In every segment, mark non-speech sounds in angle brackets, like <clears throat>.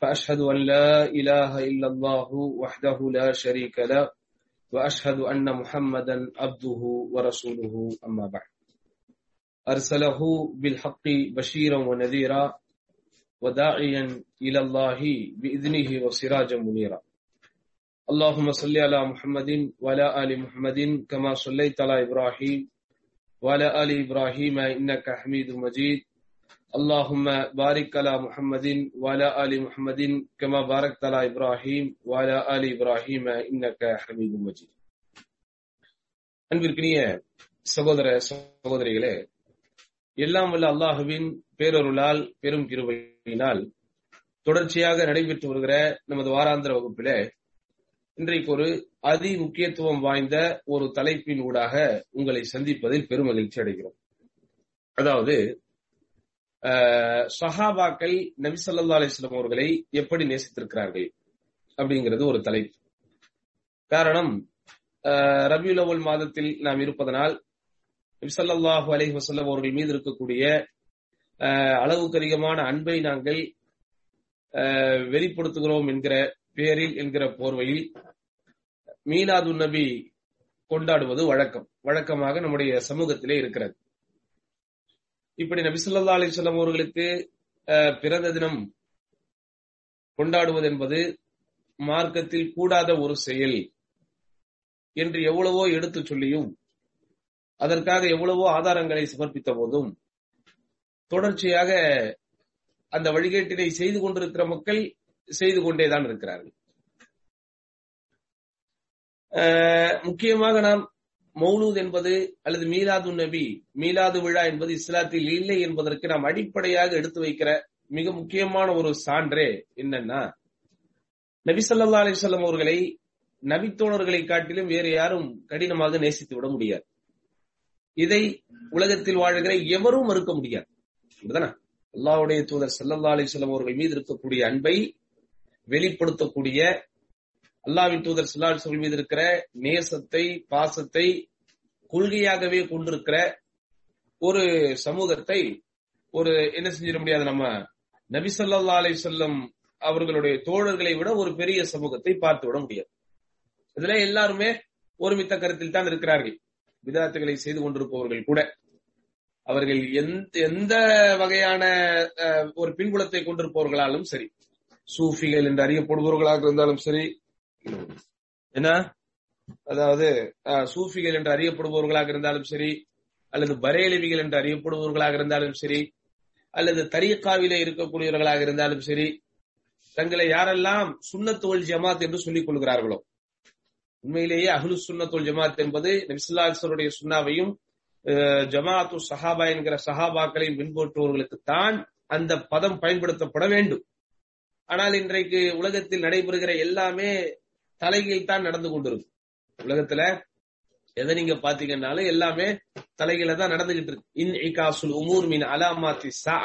فأشهد أن لا إله إلا الله وحده لا شريك له وأشهد أن محمدا عبده ورسوله أما بعد. أرسله بالحق بشيرا ونذيرا وداعيا إلى الله بإذنه وسراجا منيرا. اللهم صل على محمد وعلى آل محمد كما صليت على إبراهيم وعلى آل إبراهيم إنك حميد مجيد. اللهم بارك على محمد وعلى آل محمد كما باركت على إبراهيم وعلى آل إبراهيم إنك حميد مجيد அன்பிற்கினிய சகோதர சகோதரிகளே எல்லாம் வல்ல அல்லாஹுவின் பேரொருளால் பெரும் கிருபையினால் தொடர்ச்சியாக நடைபெற்று வருகிற நமது வாராந்திர வகுப்பிலே இன்றைக்கு ஒரு அதி முக்கியத்துவம் வாய்ந்த ஒரு தலைப்பின் ஊடாக உங்களை சந்திப்பதில் பெரும் மகிழ்ச்சி அடைகிறோம் அதாவது சஹாபாக்கள் நபிசல்லா அலிஸ்லாம் அவர்களை எப்படி நேசித்திருக்கிறார்கள் அப்படிங்கிறது ஒரு தலைப்பு. காரணம் ரபியுலவல் மாதத்தில் நாம் இருப்பதனால் நபிசல்லாஹு அலஹி வசல்லம் அவர்கள் மீது இருக்கக்கூடிய அளவுக்கு அதிகமான அன்பை நாங்கள் வெளிப்படுத்துகிறோம் என்கிற பேரில் என்கிற போர்வையில் மீனாது நபி கொண்டாடுவது வழக்கம். வழக்கமாக நம்முடைய சமூகத்திலே இருக்கிறது. இப்படி நபிசுல்லா அலிசல்லாம் அவர்களுக்கு பிறந்த தினம் கொண்டாடுவது என்பது மார்க்கத்தில் கூடாத ஒரு செயல் என்று எவ்வளவோ எடுத்து சொல்லியும் அதற்காக எவ்வளவோ ஆதாரங்களை சமர்ப்பித்த போதும் தொடர்ச்சியாக அந்த வழிகேட்டினை செய்து கொண்டிருக்கிற மக்கள் செய்து கொண்டேதான் இருக்கிறார்கள். முக்கியமாக நாம் மௌலூத் என்பது அல்லது மீலாது நபி மீலாது விழா என்பது இஸ்லாத்தில் இல்லை என்பதற்கு நாம் அடிப்படையாக எடுத்து வைக்கிற மிக முக்கியமான ஒரு சான்றே என்னன்னா நபி சொல்லா அலிசல்லாம் அவர்களை நபித்தோழர்களை காட்டிலும் வேறு யாரும் கடினமாக நேசித்து விட முடியாது. இதை உலகத்தில் வாழ்கிற எவரும் மறுக்க முடியாது. அல்லாவுடைய தூதர் சல்லல்லா அலிஸ்லாம் அவர்கள் மீது இருக்கக்கூடிய அன்பை வெளிப்படுத்தக்கூடிய அல்லாவின் தூதர் சல்லா மீது இருக்கிற நேசத்தை பாசத்தை கொள்கையாகவே கொண்டிருக்கிற ஒரு சமூகத்தை ஒரு என்ன செஞ்சிட முடியாது நம்ம நபி சொல்லா அலை சொல்லம் அவர்களுடைய தோழர்களை விட ஒரு பெரிய சமூகத்தை பார்த்து விட முடியாது. இதுல எல்லாருமே ஒருமித்த கருத்தில் தான் இருக்கிறார்கள். விதாத்துகளை செய்து கொண்டிருப்பவர்கள் கூட. அவர்கள் எந்த எந்த வகையான ஒரு பின்புலத்தை கொண்டிருப்பவர்களாலும் சரி. சூஃபிகள் என்று அறியப்படுபவர்களாக இருந்தாலும் சரி என்ன? அதாவது சூஃபிகள் என்று அறியப்படுபவர்களாக இருந்தாலும் சரி அல்லது பரேலவிகள் என்று அறியப்படுபவர்களாக இருந்தாலும் சரி அல்லது தரியக்காவில இருக்கக்கூடியவர்களாக இருந்தாலும் சரி தங்களை யாரெல்லாம் சுண்ணத்தோல் ஜமாத் என்று சொல்லிக் கொள்கிறார்களோ உண்மையிலேயே அஹ்லு சுண்ணத்தோல் ஜமாத் என்பது நபிசுல்லாசருடைய சுண்ணாவையும் ஜமாத்து சஹாபா என்கிற சஹாபாக்களையும் பின்பற்றுபவர்களுக்கு தான் அந்த பதம் பயன்படுத்தப்பட வேண்டும். ஆனால் இன்றைக்கு உலகத்தில் நடைபெறுகிற எல்லாமே தலைகீழ் தான் நடந்து கொண்டிருக்கும். உலகத்துல எதை நீங்க பாத்தீங்கன்னாலும் எல்லாமே தலைகீழ தான் நடந்துகிட்டு இருக்கு. இன் இகாசுல் உமூர் மின் அலாமாத்தி சா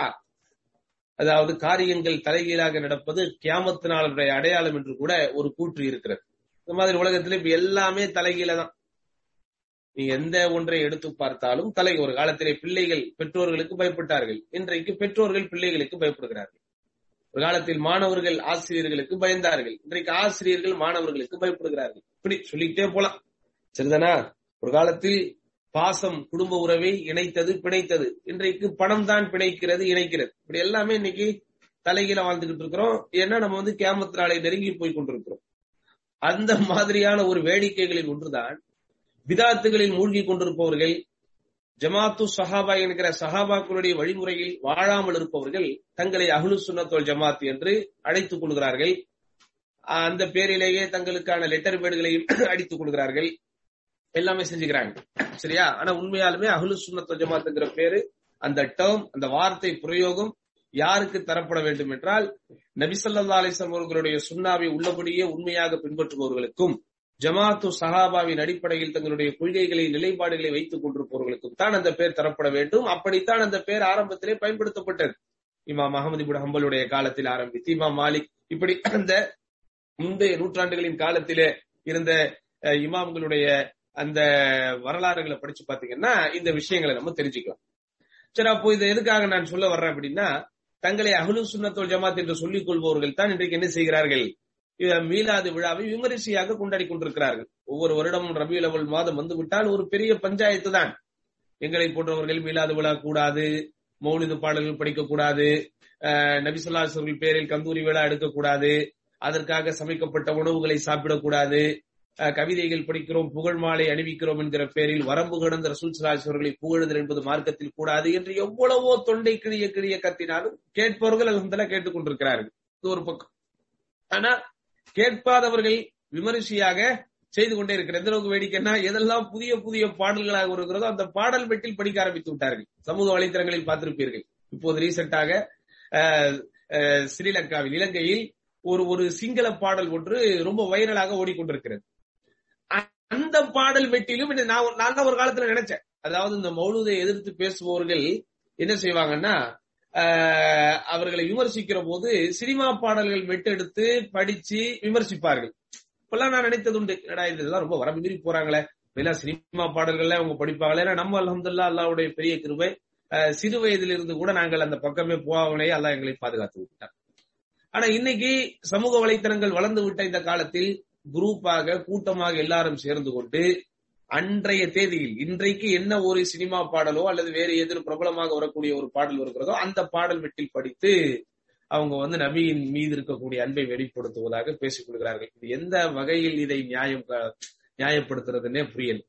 அதாவது காரியங்கள் தலைகீழாக நடப்பது கியாமத்து நாளுடைய அடையாளம் என்று கூட ஒரு கூற்று இருக்கிறது. இந்த மாதிரி உலகத்துல இப்ப எல்லாமே தலைகீழ தான். நீ எந்த ஒன்றை எடுத்து பார்த்தாலும் தலை ஒரு காலத்திலே பிள்ளைகள் பெற்றோர்களுக்கு பயப்பட்டார்கள். இன்றைக்கு பெற்றோர்கள் பிள்ளைகளுக்கு பயப்படுகிறார்கள். ஒரு காலத்தில் மாணவர்கள் ஆசிரியர்களுக்கு பயந்தார்கள். இன்றைக்கு ஆசிரியர்கள் மாணவர்களுக்கு பயப்படுகிறார்கள். இப்படி சொல்லிக்கிட்டே போலாம். சரிதானா? ஒரு காலத்தில் பாசம் குடும்ப உறவை இணைத்தது பிணைத்தது. இன்றைக்கு பணம் தான் பிணைக்கிறது இணைக்கிறது. இப்படி எல்லாமே இன்னைக்கு தலைகீழ வாழ்ந்துகிட்டு இருக்கிறோம். ஏன்னா நம்ம வந்து கேமத்து நாளை நெருங்கி போய் கொண்டிருக்கிறோம். அந்த மாதிரியான ஒரு வேடிக்கைகளில் ஒன்றுதான் விதாத்துகளில் மூழ்கி கொண்டிருப்பவர்கள் ஜமாத்து சஹாபா என்கிற சஹாபாக்களுடைய வழிமுறையில் வாழாமல் இருப்பவர்கள் தங்களை அகுலு சுன்னத்தோல் ஜமாத் என்று அழைத்துக் கொள்கிறார்கள். அந்த பேரிலேயே தங்களுக்கான லெட்டர் பேடுகளையும் <clears throat> அடித்துக் கொள்கிறார்கள். எல்லாமே செஞ்சுக்கிறாங்க. சரியா? ஆனா உண்மையாலுமே அகுலு சுன்னத்தோல் ஜமாத்துங்கிற பேரு அந்த டேர்ம் அந்த வார்த்தை பிரயோகம் யாருக்கு தரப்பட வேண்டும் என்றால் நபிசல்லா அலிசம் அவர்களுடைய சுண்ணாவை உள்ளபடியே உண்மையாக பின்பற்றுபவர்களுக்கும் ஜமாத்து சஹாபாவின் அடிப்படையில் தங்களுடைய கொள்கைகளை நிலைப்பாடுகளை வைத்துக் கொண்டிருப்பவர்களுக்கும் தான் அந்த பேர் தரப்பட வேண்டும். அப்படித்தான் அந்த பேர் ஆரம்பத்திலே பயன்படுத்தப்பட்டது. இமாம் அகமது இபுன் ஹம்பலுடைய காலத்தில் ஆரம்பித்து இமாம் மாலிக் இப்படி அந்த முந்தைய நூற்றாண்டுகளின் காலத்திலே இருந்த இமாம்களுடைய அந்த வரலாறுகளை படிச்சு பாத்தீங்கன்னா இந்த விஷயங்களை நம்ம தெரிஞ்சுக்கலாம். சரி அப்போ இதை எதுக்காக நான் சொல்ல வர்றேன் அப்படின்னா தங்களை அகலு சுண்ணத்தோல் ஜமாத் என்று சொல்லிக் கொள்பவர்கள் தான் இன்றைக்கு என்ன செய்கிறார்கள்? மீலாது விழாவை விமரிசையாக கொண்டாடி கொண்டிருக்கிறார்கள். ஒவ்வொரு வருடமும் ரபி லவல் மாதம் வந்து விட்டால் ஒரு பெரிய பஞ்சாயத்து தான். எங்களை போன்றவர்கள் மீலாது விழா கூடாது மௌலிது பாடல்கள் படிக்கக்கூடாது நபிசுல்லாசர்கள் பேரில் கந்தூரி விழா எடுக்கக்கூடாது அதற்காக சமைக்கப்பட்ட உணவுகளை சாப்பிடக்கூடாது கவிதைகள் படிக்கிறோம் புகழ் மாலை அணிவிக்கிறோம் என்கிற பேரில் வரம்பு கடந்த ரசூல் புகழுதல் என்பது மார்க்கத்தில் கூடாது என்று எவ்வளவோ தொண்டை கிழிய கிழிய கத்தினாலும் கேட்பவர்கள் அலமதுல கேட்டுக் கொண்டிருக்கிறார்கள். இது ஒரு பக்கம். ஆனா கேட்பாதவர்கள் விமரிசையாக செய்து கொண்டே இருக்கிற எந்த அளவுக்கு வேடிக்கைன்னா எதெல்லாம் புதிய புதிய பாடல்களாக இருக்கிறதோ அந்த பாடல் பெட்டில் படிக்க ஆரம்பித்து விட்டார்கள். சமூக வலைத்தளங்களில் பார்த்திருப்பீர்கள். இப்போது ரீசெண்டாக ஸ்ரீலங்காவில் இலங்கையில் ஒரு ஒரு சிங்கள பாடல் ஒன்று ரொம்ப வைரலாக ஓடிக்கொண்டிருக்கிறது. அந்த பாடல் வெட்டிலும் நான் நான் ஒரு காலத்துல நினைச்சேன். அதாவது இந்த மௌலுதை எதிர்த்து பேசுபவர்கள் என்ன செய்வாங்கன்னா அவர்களை விமர்சிக்கிற போது சினிமா பாடல்கள் மெட்டெடுத்து படிச்சு விமர்சிப்பார்கள். இப்பெல்லாம் நான் நினைத்தது உண்டு. என்னடா இதெல்லாம் ரொம்ப வர மீறி போறாங்களே. இதெல்லாம் சினிமா பாடல்கள்ல அவங்க படிப்பாங்களே. ஏன்னா நம்ம அலமதுல்லா அல்லாவுடைய பெரிய கிருபை சிறு வயதிலிருந்து கூட நாங்கள் அந்த பக்கமே போகாமலே அல்லா எங்களை பாதுகாத்து விட்டார். ஆனா இன்னைக்கு சமூக வலைத்தளங்கள் வளர்ந்து விட்ட இந்த காலத்தில் குரூப்பாக கூட்டமாக எல்லாரும் சேர்ந்து கொண்டு அன்றைய தேதியில் இன்றைக்கு என்ன ஒரு சினிமா பாடலோ அல்லது வேறு ஏதேனும் பிரபலமாக வரக்கூடிய ஒரு பாடல் இருக்கிறதோ அந்த பாடல் வெட்டில் படித்து அவங்க வந்து நபியின் மீது இருக்கக்கூடிய அன்பை வெளிப்படுத்துவதாக பேசிக் கொள்கிறார்கள். இது எந்த வகையில் இதை நியாயம் நியாயப்படுத்துறதுன்னே புரியல.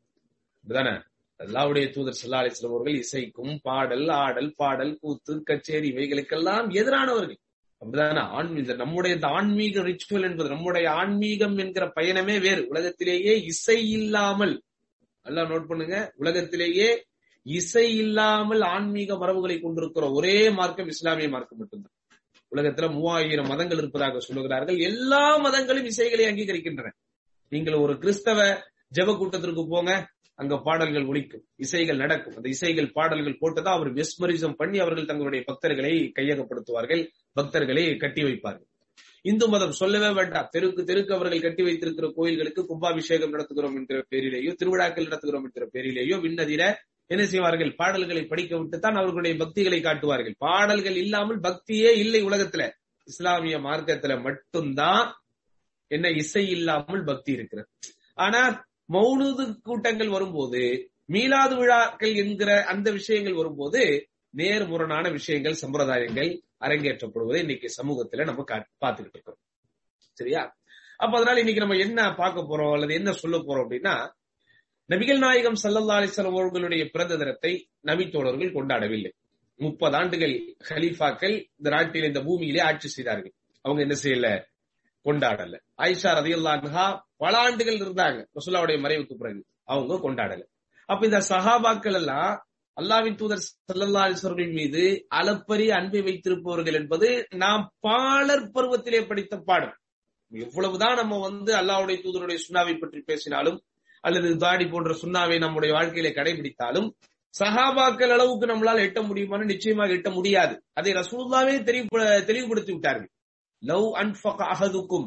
இதுதானே அல்லாவுடைய தூதர் சல்லா அலிஸ்லாம் அவர்கள் இசைக்கும் பாடல் ஆடல் பாடல் கூத்து கச்சேரி இவைகளுக்கெல்லாம் எதிரானவர்கள். அப்படிதானே? ஆன்மீக நம்முடைய இந்த ஆன்மீக ரிச்சுவல் என்பது நம்முடைய ஆன்மீகம் என்கிற பயணமே வேறு. உலகத்திலேயே இசை இல்லாமல் நல்லா நோட் பண்ணுங்க. உலகத்திலேயே இசை இல்லாமல் ஆன்மீக மரபுகளை கொண்டிருக்கிற ஒரே மார்க்கம் இஸ்லாமிய மார்க்கம் மட்டும்தான். உலகத்துல மூவாயிரம் மதங்கள் இருப்பதாக சொல்லுகிறார்கள். எல்லா மதங்களும் இசைகளை அங்கீகரிக்கின்றன. நீங்கள் ஒரு கிறிஸ்தவ ஜெப கூட்டத்திற்கு போங்க அங்க பாடல்கள் ஒழிக்கும் இசைகள் நடக்கும். அந்த இசைகள் பாடல்கள் போட்டுதான் அவர் வெஸ்மரிசம் பண்ணி அவர்கள் தங்களுடைய பக்தர்களை கையகப்படுத்துவார்கள் பக்தர்களை கட்டி வைப்பார்கள். இந்து மதம் சொல்லவே வேண்டாம். தெருக்கு தெருக்கு அவர்கள் கட்டி வைத்திருக்கிற கோயில்களுக்கு கும்பாபிஷேகம் நடத்துகிறோம் என்கிற பேரிலேயோ திருவிழாக்கள் நடத்துகிறோம் என்கிற பேரிலேயோ விண்ணதிர என்ன செய்வார்கள்? பாடல்களை படிக்க விட்டுத்தான் அவர்களுடைய பக்திகளை காட்டுவார்கள். பாடல்கள் இல்லாமல் பக்தியே இல்லை உலகத்துல. இஸ்லாமிய மார்க்கத்துல மட்டும்தான் என்ன இசை இல்லாமல் பக்தி இருக்கிறது. ஆனா மௌனது கூட்டங்கள் வரும்போது மீளாது விழாக்கள் என்கிற அந்த விஷயங்கள் வரும்போது நேர்முரணான விஷயங்கள் சம்பிரதாயங்கள் அரங்கேற்றப்படுவதை இன்னைக்கு சமூகத்துல நம்ம பார்த்துக்கிட்டு இருக்கோம். சரியா? அப்ப அதனால இன்னைக்கு நம்ம என்ன பார்க்க போறோம் அல்லது என்ன சொல்ல போறோம் அப்படின்னா நபிகள் நாயகம் சல்லல்லா அலிஸ்லாம் அவர்களுடைய பிறந்த தினத்தை நபித்தோழர்கள் கொண்டாடவில்லை. முப்பது ஆண்டுகள் ஹலீஃபாக்கள் இந்த நாட்டில் இந்த பூமியிலே ஆட்சி செய்தார்கள். அவங்க என்ன செய்யல? கொண்டாடல. ஆயிஷா ரதியுல்லா பல ஆண்டுகள் இருந்தாங்க. ரசுல்லாவுடைய மறைவுக்கு பிறகு அவங்க கொண்டாடல. அப்ப இந்த சஹாபாக்கள் எல்லாம் அல்லாவின் தூதர் சல்லல்லாஸ்வர்கள் மீது அளப்பரிய அன்பை வைத்திருப்பவர்கள் என்பது நாம் பாலர் பருவத்திலே படித்த பாடம். எவ்வளவுதான் நம்ம வந்து அல்லாவுடைய தூதருடைய சுண்ணாவை பற்றி பேசினாலும் அல்லது தாடி போன்ற சுண்ணாவை நம்முடைய வாழ்க்கையில கடைபிடித்தாலும் சஹாபாக்கள் அளவுக்கு நம்மளால் எட்ட முடியுமான்னு நிச்சயமாக எட்ட முடியாது. அதை ரசூல்லாவே தெளிவுபடுத்தி விட்டார்கள். லவ் அன்பக அகதுக்கும்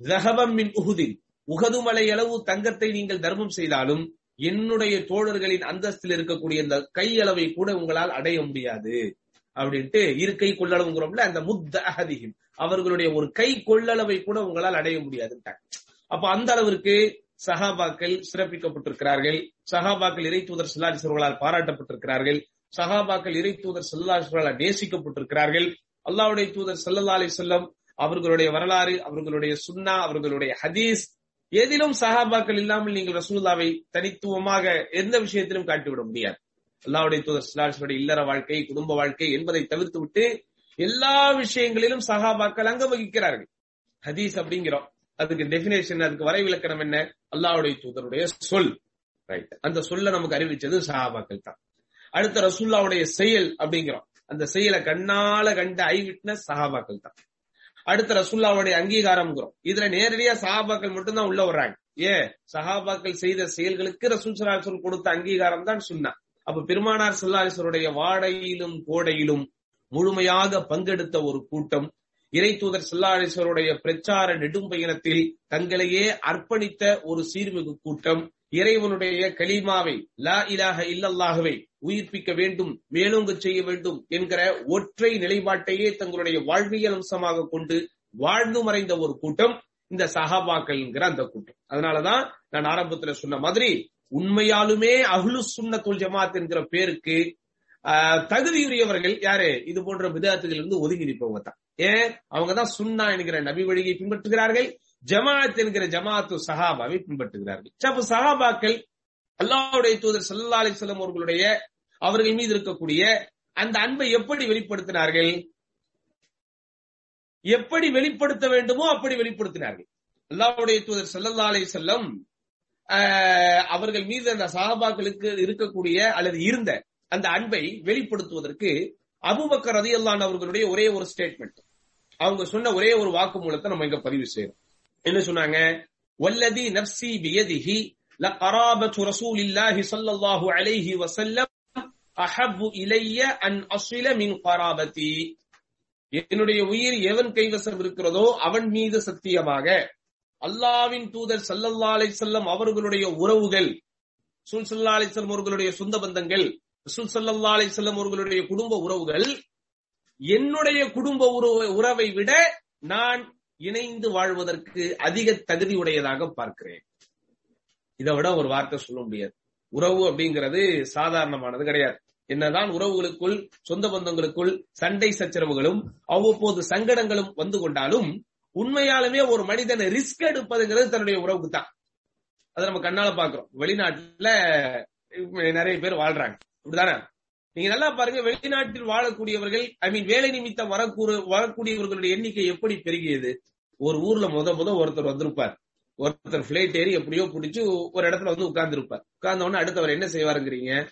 ஜஹபம் மின் உகுதின் உகதுமலை அளவு தங்கத்தை நீங்கள் தர்மம் செய்தாலும் என்னுடைய தோழர்களின் அந்தஸ்தில் இருக்கக்கூடிய இந்த கையளவை கூட உங்களால் அடைய முடியாது. அப்படின்ட்டு இருக்கை கொள்ளளவுங்கிறோம்ல அந்த முத்த அகதிகம் அவர்களுடைய ஒரு கை கொள்ளளவை கூட உங்களால் அடைய முடியாது அப்ப அந்த அளவிற்கு சஹாபாக்கள் சிறப்பிக்கப்பட்டிருக்கிறார்கள். சஹாபாக்கள் இறை தூதர் செல்லாசர்களால் பாராட்டப்பட்டிருக்கிறார்கள். சஹாபாக்கள் இறை தூதர் செல்லாசர்களால் நேசிக்கப்பட்டிருக்கிறார்கள். அல்லாவுடைய தூதர் செல்லல்லா அலி செல்லம் அவர்களுடைய வரலாறு அவர்களுடைய சுன்னா அவர்களுடைய ஹதீஸ் எதிலும் சஹாபாக்கள் இல்லாமல் நீங்கள் ரசூல்லாவை தனித்துவமாக எந்த விஷயத்திலும் காட்டிவிட முடியாது. அல்லாவுடைய தூதர் சிலாசுடைய இல்லற வாழ்க்கை குடும்ப வாழ்க்கை என்பதை தவிர்த்து விட்டு எல்லா விஷயங்களிலும் சஹாபாக்கள் அங்க வகிக்கிறார்கள். ஹதீஸ் அப்படிங்கிறோம். அதுக்கு டெபினேஷன் அதுக்கு வரைவிலக்கணம் என்ன? அல்லாவுடைய தூதருடைய சொல். ரைட் அந்த சொல்ல நமக்கு அறிவிச்சது சஹாபாக்கள் தான். அடுத்த ரசூல்லாவுடைய செயல் அப்படிங்கிறோம். அந்த செயலை கண்ணால கண்ட ஐ விட்னஸ் சஹாபாக்கள் தான். அடுத்த ரசுல்லாவுடைய அங்கீகாரம் இதுல நேரடியா சஹாபாக்கள் மட்டும்தான் உள்ள வர்றாங்க. ஏ சஹாபாக்கள் செய்த செயல்களுக்கு ரசூல் சலாஹன் கொடுத்த அங்கீகாரம் தான் சொன்னா. அப்ப பெருமானார் சல்லாசருடைய வாடையிலும் கோடையிலும் முழுமையாக பங்கெடுத்த ஒரு கூட்டம் இறை தூதர் சல்லாஹருடைய பிரச்சார நெடும்பயணத்தில் தங்களையே அர்ப்பணித்த ஒரு சீர்மிகு கூட்டம் இறைவனுடைய கலிமாவை லா இலாக இல்லல்லாகவே உயிர்ப்பிக்க வேண்டும் மேலோங்க செய்ய வேண்டும் என்கிற ஒற்றை நிலைப்பாட்டையே தங்களுடைய வாழ்வியல் அம்சமாக கொண்டு வாழ்ந்து மறைந்த ஒரு கூட்டம் இந்த சஹாபாக்கள்ங்கிற அந்த கூட்டம். அதனாலதான் நான் ஆரம்பத்துல சொன்ன மாதிரி உண்மையாலுமே அகுலு சுன்னத்துல் ஜமாத் என்கிற பேருக்கு தகுதியுரியவர்கள் யாரு? இது போன்ற விதத்துகள் இருந்து ஒதுங்கி நிற்பவங்க தான் ஏன்? அவங்கதான் சுன்னா என்கிற நபி வழியை பின்பற்றுகிறார்கள் ஜமாத் என்கிற ஜமாத்து சஹாபாவை பின்பற்றுகிறார்கள். அப்ப சஹாபாக்கள் அல்லாவுடைய தூதர் சல்லா செல்லம் அவர்களுடைய அவர்கள் மீது இருக்கக்கூடிய அந்த அன்பை எப்படி வெளிப்படுத்தினார்கள்? எப்படி வெளிப்படுத்த வேண்டுமோ அப்படி வெளிப்படுத்தினார்கள். அல்லாவுடைய தூதர் சல்லல்லா அலி செல்லம் அவர்கள் மீது அந்த சஹாபாக்களுக்கு இருக்கக்கூடிய அல்லது இருந்த அந்த அன்பை வெளிப்படுத்துவதற்கு அபுபக்கர் ரதி அல்லான் அவர்களுடைய ஒரே ஒரு ஸ்டேட்மெண்ட் அவங்க சொன்ன ஒரே ஒரு வாக்கு மூலத்தை நம்ம இங்க பதிவு செய்யறோம். என்ன சொன்னாங்க? வல்லதி நப்சி பியதிஹி لقرابة رسول الله صلى الله عليه وسلم أحب إلي أن أصل من قرابتي என்னுடைய உயிர் எவன் கைவசம் இருக்கிறதோ அவன் மீது சத்தியமாக அல்லாவின் தூதர் சல்லல்லா அலை செல்லம் அவர்களுடைய உறவுகள் சுல் சல்லா அலை செல்லம் அவர்களுடைய சொந்த பந்தங்கள் சுல் சல்லல்லா அலை செல்லம் அவர்களுடைய குடும்ப உறவுகள் என்னுடைய குடும்ப உறவை விட நான் இணைந்து வாழ்வதற்கு அதிக தகுதி உடையதாக பார்க்கிறேன் இதை விட ஒரு வார்த்தை சொல்ல முடியாது. உறவு அப்படிங்கிறது சாதாரணமானது கிடையாது. என்னதான் உறவுகளுக்குள் சொந்த பந்தங்களுக்குள் சண்டை சச்சரவுகளும் அவ்வப்போது சங்கடங்களும் வந்து கொண்டாலும் உண்மையாலுமே ஒரு மனிதனை ரிஸ்க் எடுப்பதுங்கிறது தன்னுடைய உறவுக்கு தான் அதை நம்ம கண்ணால பாக்குறோம் வெளிநாட்டுல நிறைய பேர் வாழ்றாங்க. அப்படிதானே? நீங்க நல்லா பாருங்க வெளிநாட்டில் வாழக்கூடியவர்கள் ஐ மீன் வேலை நிமித்தம் வரக்கூறு வரக்கூடியவர்களுடைய எண்ணிக்கை எப்படி பெருகியது? ஒரு ஊர்ல முத முத ஒருத்தர் வந்திருப்பார். ஒருத்தர் பிளைட் ஏறி எப்படியோ பிடிச்சு ஒரு இடத்துல வந்து உட்கார்ந்து இருப்பார் உட்கார்ந்த உடனே அடுத்தவர் என்ன செய்வாருங்கிறீங்க?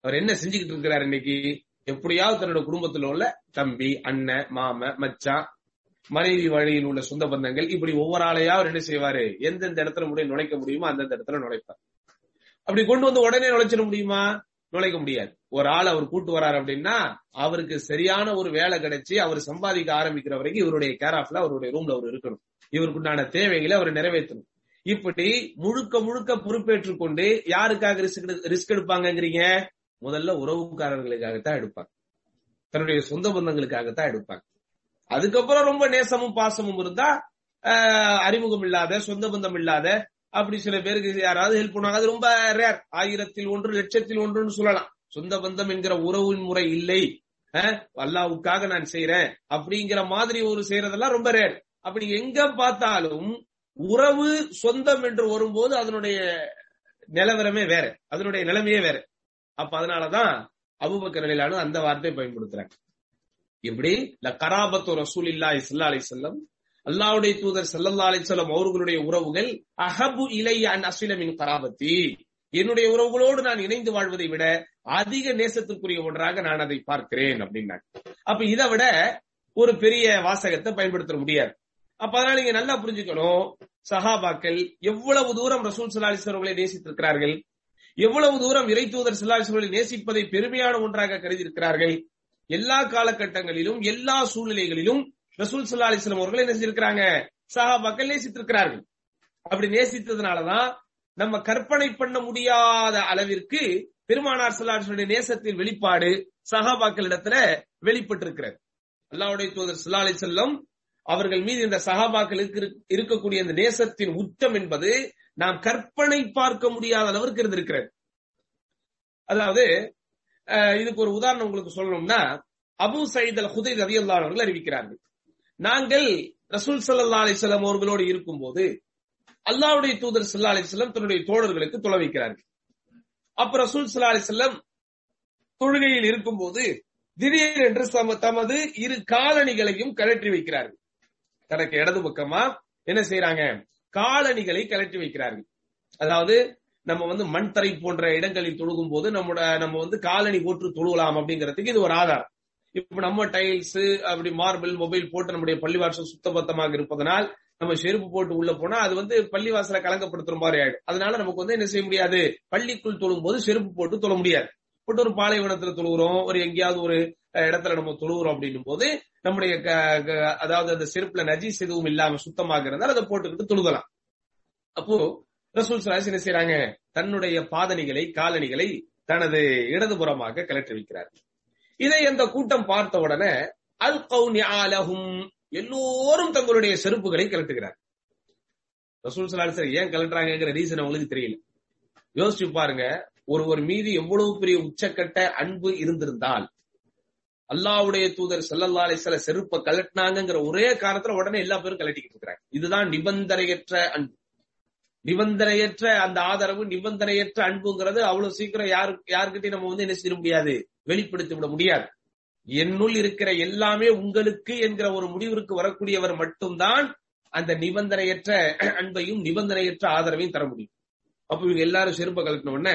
அவர் என்ன செஞ்சுக்கிட்டு இருக்கிறார் இன்னைக்கு? எப்படியாவது தன்னோட குடும்பத்துல உள்ள தம்பி அண்ணன் மாம மச்சான் மனைவி வழியில் உள்ள சொந்த பந்தங்கள் இப்படி ஒவ்வொரு ஆளையா அவர் என்ன செய்வாரு? எந்தெந்த இடத்துல முடியும் நுழைக்க முடியுமோ அந்தந்த இடத்துல நுழைப்பார். அப்படி கொண்டு வந்து உடனே நுழைச்சிட முடியுமா? நுழைக்க முடியாது. ஒரு ஆள் அவர் கூட்டு வராரு அப்படின்னா அவருக்கு சரியான ஒரு வேலை கிடைச்சி அவர் சம்பாதிக்க ஆரம்பிக்கிற வரைக்கும் இவருடைய கேர் ஆஃப்ல அவருடைய ரூம்ல அவர் இருக்கணும். இவருக்குண்டான தேவைகளை அவர் நிறைவேற்றணும். இப்படி முழுக்க முழுக்க பொறுப்பேற்றுக் கொண்டு யாருக்காக ரிஸ்க் ரிஸ்க் எடுப்பாங்கிறீங்க முதல்ல உறவுக்காரர்களுக்காகத்தான் எடுப்பாங்க. தன்னுடைய சொந்த பந்தங்களுக்காகத்தான் எடுப்பாங்க. அதுக்கப்புறம் ரொம்ப நேசமும் பாசமும் இருந்தா அறிமுகம் இல்லாத சொந்த பந்தம் இல்லாத அப்படி சில பேருக்கு யாராவது ஹெல்ப் பண்ணுவாங்க. அது ரொம்ப ரேர் ஆயிரத்தில் ஒன்று லட்சத்தில் ஒன்றுன்னு சொல்லலாம். சொந்த பந்தம் என்கிற உறவின் முறை இல்லை. அல்லாவுக்காக நான் செய்யறேன் அப்படிங்கிற மாதிரி ஒரு செய்யறதெல்லாம் ரொம்ப ரேர் அப்படி எங்க பார்த்தாலும் உறவு சொந்தம் என்று வரும்போது அதனுடைய நிலவரமே வேற. அதனுடைய நிலைமையே வேற. அப்ப அதனாலதான் அபுபக்கரலானு அந்த வார்த்தையை பயன்படுத்துறாங்க. எப்படி? கராபத்து ரசூல் இல்லா இஸ்லா அலி செல்லம் அல்லாவுடைய தூதர் சல்லல்லா அலி செல்லம் அவர்களுடைய உறவுகள் அஹபு இலை அன் அசிலமின் கராபத்தி. என்னுடைய உறவுகளோடு நான் இணைந்து வாழ்வதை விட அதிக நேசத்துக்குரிய ஒன்றாக நான் அதை பார்க்கிறேன் அப்படின்னாங்க. அப்ப இதை விட ஒரு பெரிய வாசகத்தை பயன்படுத்த முடியாது. அப்ப அதனால நீங்க நல்லா புரிஞ்சுக்கணும். சஹாபாக்கள் எவ்வளவு தூரம் ரசூல் சலாலிஸ்வர்களை நேசித்திருக்கிறார்கள்? எவ்வளவு தூரம் இறை தூதர் சல்லாலிஸ் நேசிப்பதை பெருமையான ஒன்றாக கருதி இருக்கிறார்கள் எல்லா காலகட்டங்களிலும் எல்லா சூழ்நிலைகளிலும் ரசூல் சல்லா அலிஸ்லாம் அவர்களை நேசித்திருக்கிறாங்க சஹாபாக்கள் நேசித்திருக்கிறார்கள். அப்படி நேசித்ததுனாலதான் நம்ம கற்பனை பண்ண முடியாத அளவிற்கு பெருமானார் சல்லாஹுடைய நேசத்தின் வெளிப்பாடு சஹாபாக்கள் இடத்துல வெளிப்பட்டிருக்கிறது. அல்லாவுடைய தூதர் சல்லா அலி செல்லம் அவர்கள் மீது இந்த சகாபாக்களுக்கு இருக்கக்கூடிய இந்த நேசத்தின் உச்சம் என்பது நாம் கற்பனை பார்க்க முடியாத அளவிற்கு இருந்திருக்கிறது. அதாவது இதுக்கு ஒரு உதாரணம் உங்களுக்கு சொல்லணும்னா அபு சயித் அல் ஹுதை ரவி அவர்கள் அறிவிக்கிறார்கள். நாங்கள் ரசூல் சல்லா அலிசல்லாம் அவர்களோடு இருக்கும்போது அல்லாவுடைய தூதர் சல்லா அலிசல்லாம் தன்னுடைய தோழர்களுக்கு தொலை வைக்கிறார்கள். அப்ப ரசூல் சல்லா அலிஸ்லாம் தொழுகையில் இருக்கும்போது திடீரென்று தமது இரு காலணிகளையும் கழற்றி வைக்கிறார்கள். தனக்கு இடது பக்கமா என்ன செய்யறாங்க காலணிகளை கலட்டி வைக்கிறார்கள். அதாவது நம்ம வந்து மண் தரை போன்ற இடங்களில் தொழுகும் போது நம்மோட நம்ம வந்து காலணி போட்டு தொழுகலாம் அப்படிங்கிறதுக்கு இது ஒரு ஆதாரம். இப்ப நம்ம டைல்ஸ் அப்படி மார்பிள் மொபைல் போட்டு நம்முடைய பள்ளிவாசல் சுத்தபத்தமாக இருப்பதனால் நம்ம செருப்பு போட்டு உள்ள போனா அது வந்து பள்ளிவாசல கலங்கப்படுத்துற மாதிரி ஆயிடும். அதனால நமக்கு வந்து என்ன செய்ய முடியாது? பள்ளிக்குள் தொழும் போது செருப்பு போட்டு தொழ முடியாது. போட்டு ஒரு பாலைவனத்துல தொழுகிறோம். ஒரு எங்கேயாவது ஒரு இடத்துல நம்ம தொழுகிறோம் அப்படின்னும் போது நம்முடைய க- க- அதாவது அந்த செருப்புல நஜீஸ் எதுவும் இல்லாம சுத்தமாக இருந்தால் அதை போட்டுக்கிட்டு தொழுகலாம். அப்போ ரசூல் சலாஸ் என்ன செய்யறாங்க தன்னுடைய பாதணிகளை காலணிகளை தனது இடதுபுறமாக கலற்றி வைக்கிறார். இதை அந்த கூட்டம் பார்த்த உடனே அல் கவுனியாலஹும் எல்லோரும் தங்களுடைய செருப்புகளை கலட்டுகிறார் ரசூல் சலாஸ் ஏன் கலட்டுறாங்கிற ரீசன் அவங்களுக்கு தெரியல. யோசிச்சு பாருங்க ஒருவர் மீது எவ்வளவு பெரிய உச்சக்கட்ட அன்பு இருந்திருந்தால் அல்லாவுடைய தூதர் ஸல்லல்லாஹு அலைஹி செருப்ப செருப்பை கலட்டினாங்கிற ஒரே காரணத்துல உடனே எல்லா பேரும் கலட்டிக்கிட்டு இருக்கிறாங்க. இதுதான் நிபந்தனையற்ற அன்பு. நிபந்தனையற்ற அந்த ஆதரவு நிபந்தனையற்ற அன்புங்கிறது அவ்வளவு சீக்கிரம் யாரு யாருக்கிட்டையும் நம்ம வந்து என்ன செய்ய முடியாது? வெளிப்படுத்தி விட முடியாது. என்னுள் இருக்கிற எல்லாமே உங்களுக்கு என்கிற ஒரு முடிவிற்கு வரக்கூடியவர் மட்டும்தான் அந்த நிபந்தனையற்ற அன்பையும் நிபந்தனையற்ற ஆதரவையும் தர முடியும். அப்ப இவங்க எல்லாரும் செருப்ப கலட்டின உடனே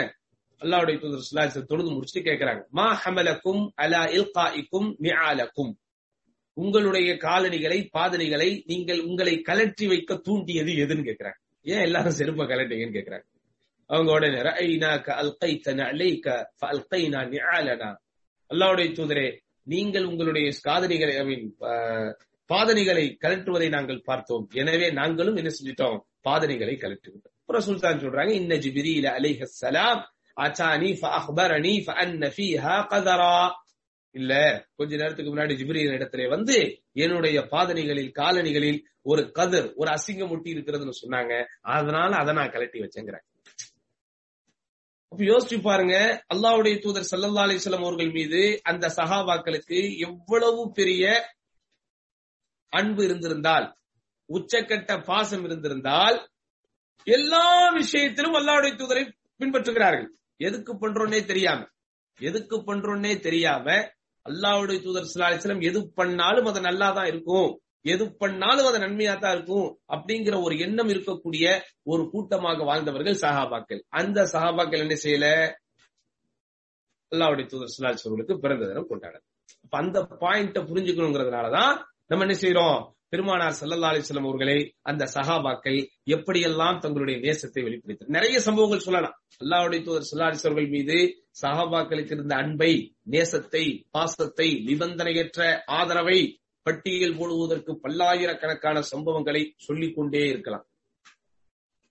அல்லாவுடைய தூதர் தொழுது முடிச்சுட்டு கேக்குறாங்க மா ஹமலக்கும் அலா இல்காய்க்கும் நிஆலக்கும் உங்களுடைய காலணிகளை பாதணிகளை நீங்கள் உங்களை கலற்றி வைக்க தூண்டியது எதுன்னு கேட்கிறாங்க. ஏன் எல்லாரும் செருப்ப கலட்டீங்கன்னு கேக்குறாங்க அவங்க உடனே ரஅய்னாக அல்கைத அலைக அல்கைனா நிஆலனா அல்லாவுடைய தூதரே நீங்கள் உங்களுடைய காதணிகளை ஐ மீன் பாதணிகளை கலட்டுவதை நாங்கள் பார்த்தோம். எனவே நாங்களும் என்ன செஞ்சிட்டோம்? பாதணிகளை கலட்டுவிட்டோம் அப்புறம் சுல்தான் சொல்றாங்க இன்ன ஜிபிரியில அலைஹ சலாம் அச்சானி ஃபஅக்பரனி ஃபஅன்ன ஃபீஹா கதரா. இல்ல கொஞ்ச நேரத்துக்கு முன்னாடி ஜிப்ரீல் இடத்துல வந்து என்னுடைய பாதணிகளில் காலணிகளில் ஒரு கதிர் ஒரு அசிங்கம் ஒட்டி இருக்கிறதுன்னு சொன்னாங்க. அதனால அதை நான் கலட்டி வச்சேங்கிறேன். அப்ப யோசிச்சு பாருங்க அல்லாவுடைய தூதர் சல்லல்லா அலிஸ்லாம் அவர்கள் மீது அந்த சஹாபாக்களுக்கு எவ்வளவு பெரிய அன்பு இருந்திருந்தால் உச்சக்கட்ட பாசம் இருந்திருந்தால் எல்லா விஷயத்திலும் அல்லாவுடைய தூதரை பின்பற்றுகிறார்கள். எதுக்கு பண்றோன்னே தெரியாம எதுக்கு பண்றோன்னே தெரியாம அல்லாவுடைய தூதர் ஸல்லல்லாஹு எது பண்ணாலும் அது நல்லா தான் இருக்கும். எது பண்ணாலும் அது நன்மையா தான் இருக்கும் அப்படிங்கிற ஒரு எண்ணம் இருக்கக்கூடிய ஒரு கூட்டமாக வாழ்ந்தவர்கள் சஹாபாக்கள். அந்த சஹாபாக்கள் என்ன செய்யல? அல்லாவுடைய தூதர் ஸல்லல்லாஹு பிறந்த தினம் கொண்டாடுறது அந்த பாயிண்ட புரிஞ்சுக்கணுங்கிறதுனாலதான் நம்ம என்ன செய்யறோம் பெருமானார் சல்லல்லா அலிஸ்லாம் அவர்களை அந்த சஹாபாக்கள் எப்படியெல்லாம் தங்களுடைய நேசத்தை வெளிப்படுத்த நிறைய சம்பவங்கள் சொல்லலாம். அல்லாவுடைய தூதர் ஸல்லல்லாஹு மீது சஹாபாக்களுக்கு இருந்த அன்பை நேசத்தை பாசத்தை நிபந்தனையற்ற ஆதரவை பட்டியல் போடுவதற்கு பல்லாயிரக்கணக்கான சம்பவங்களை சொல்லிக் கொண்டே இருக்கலாம்.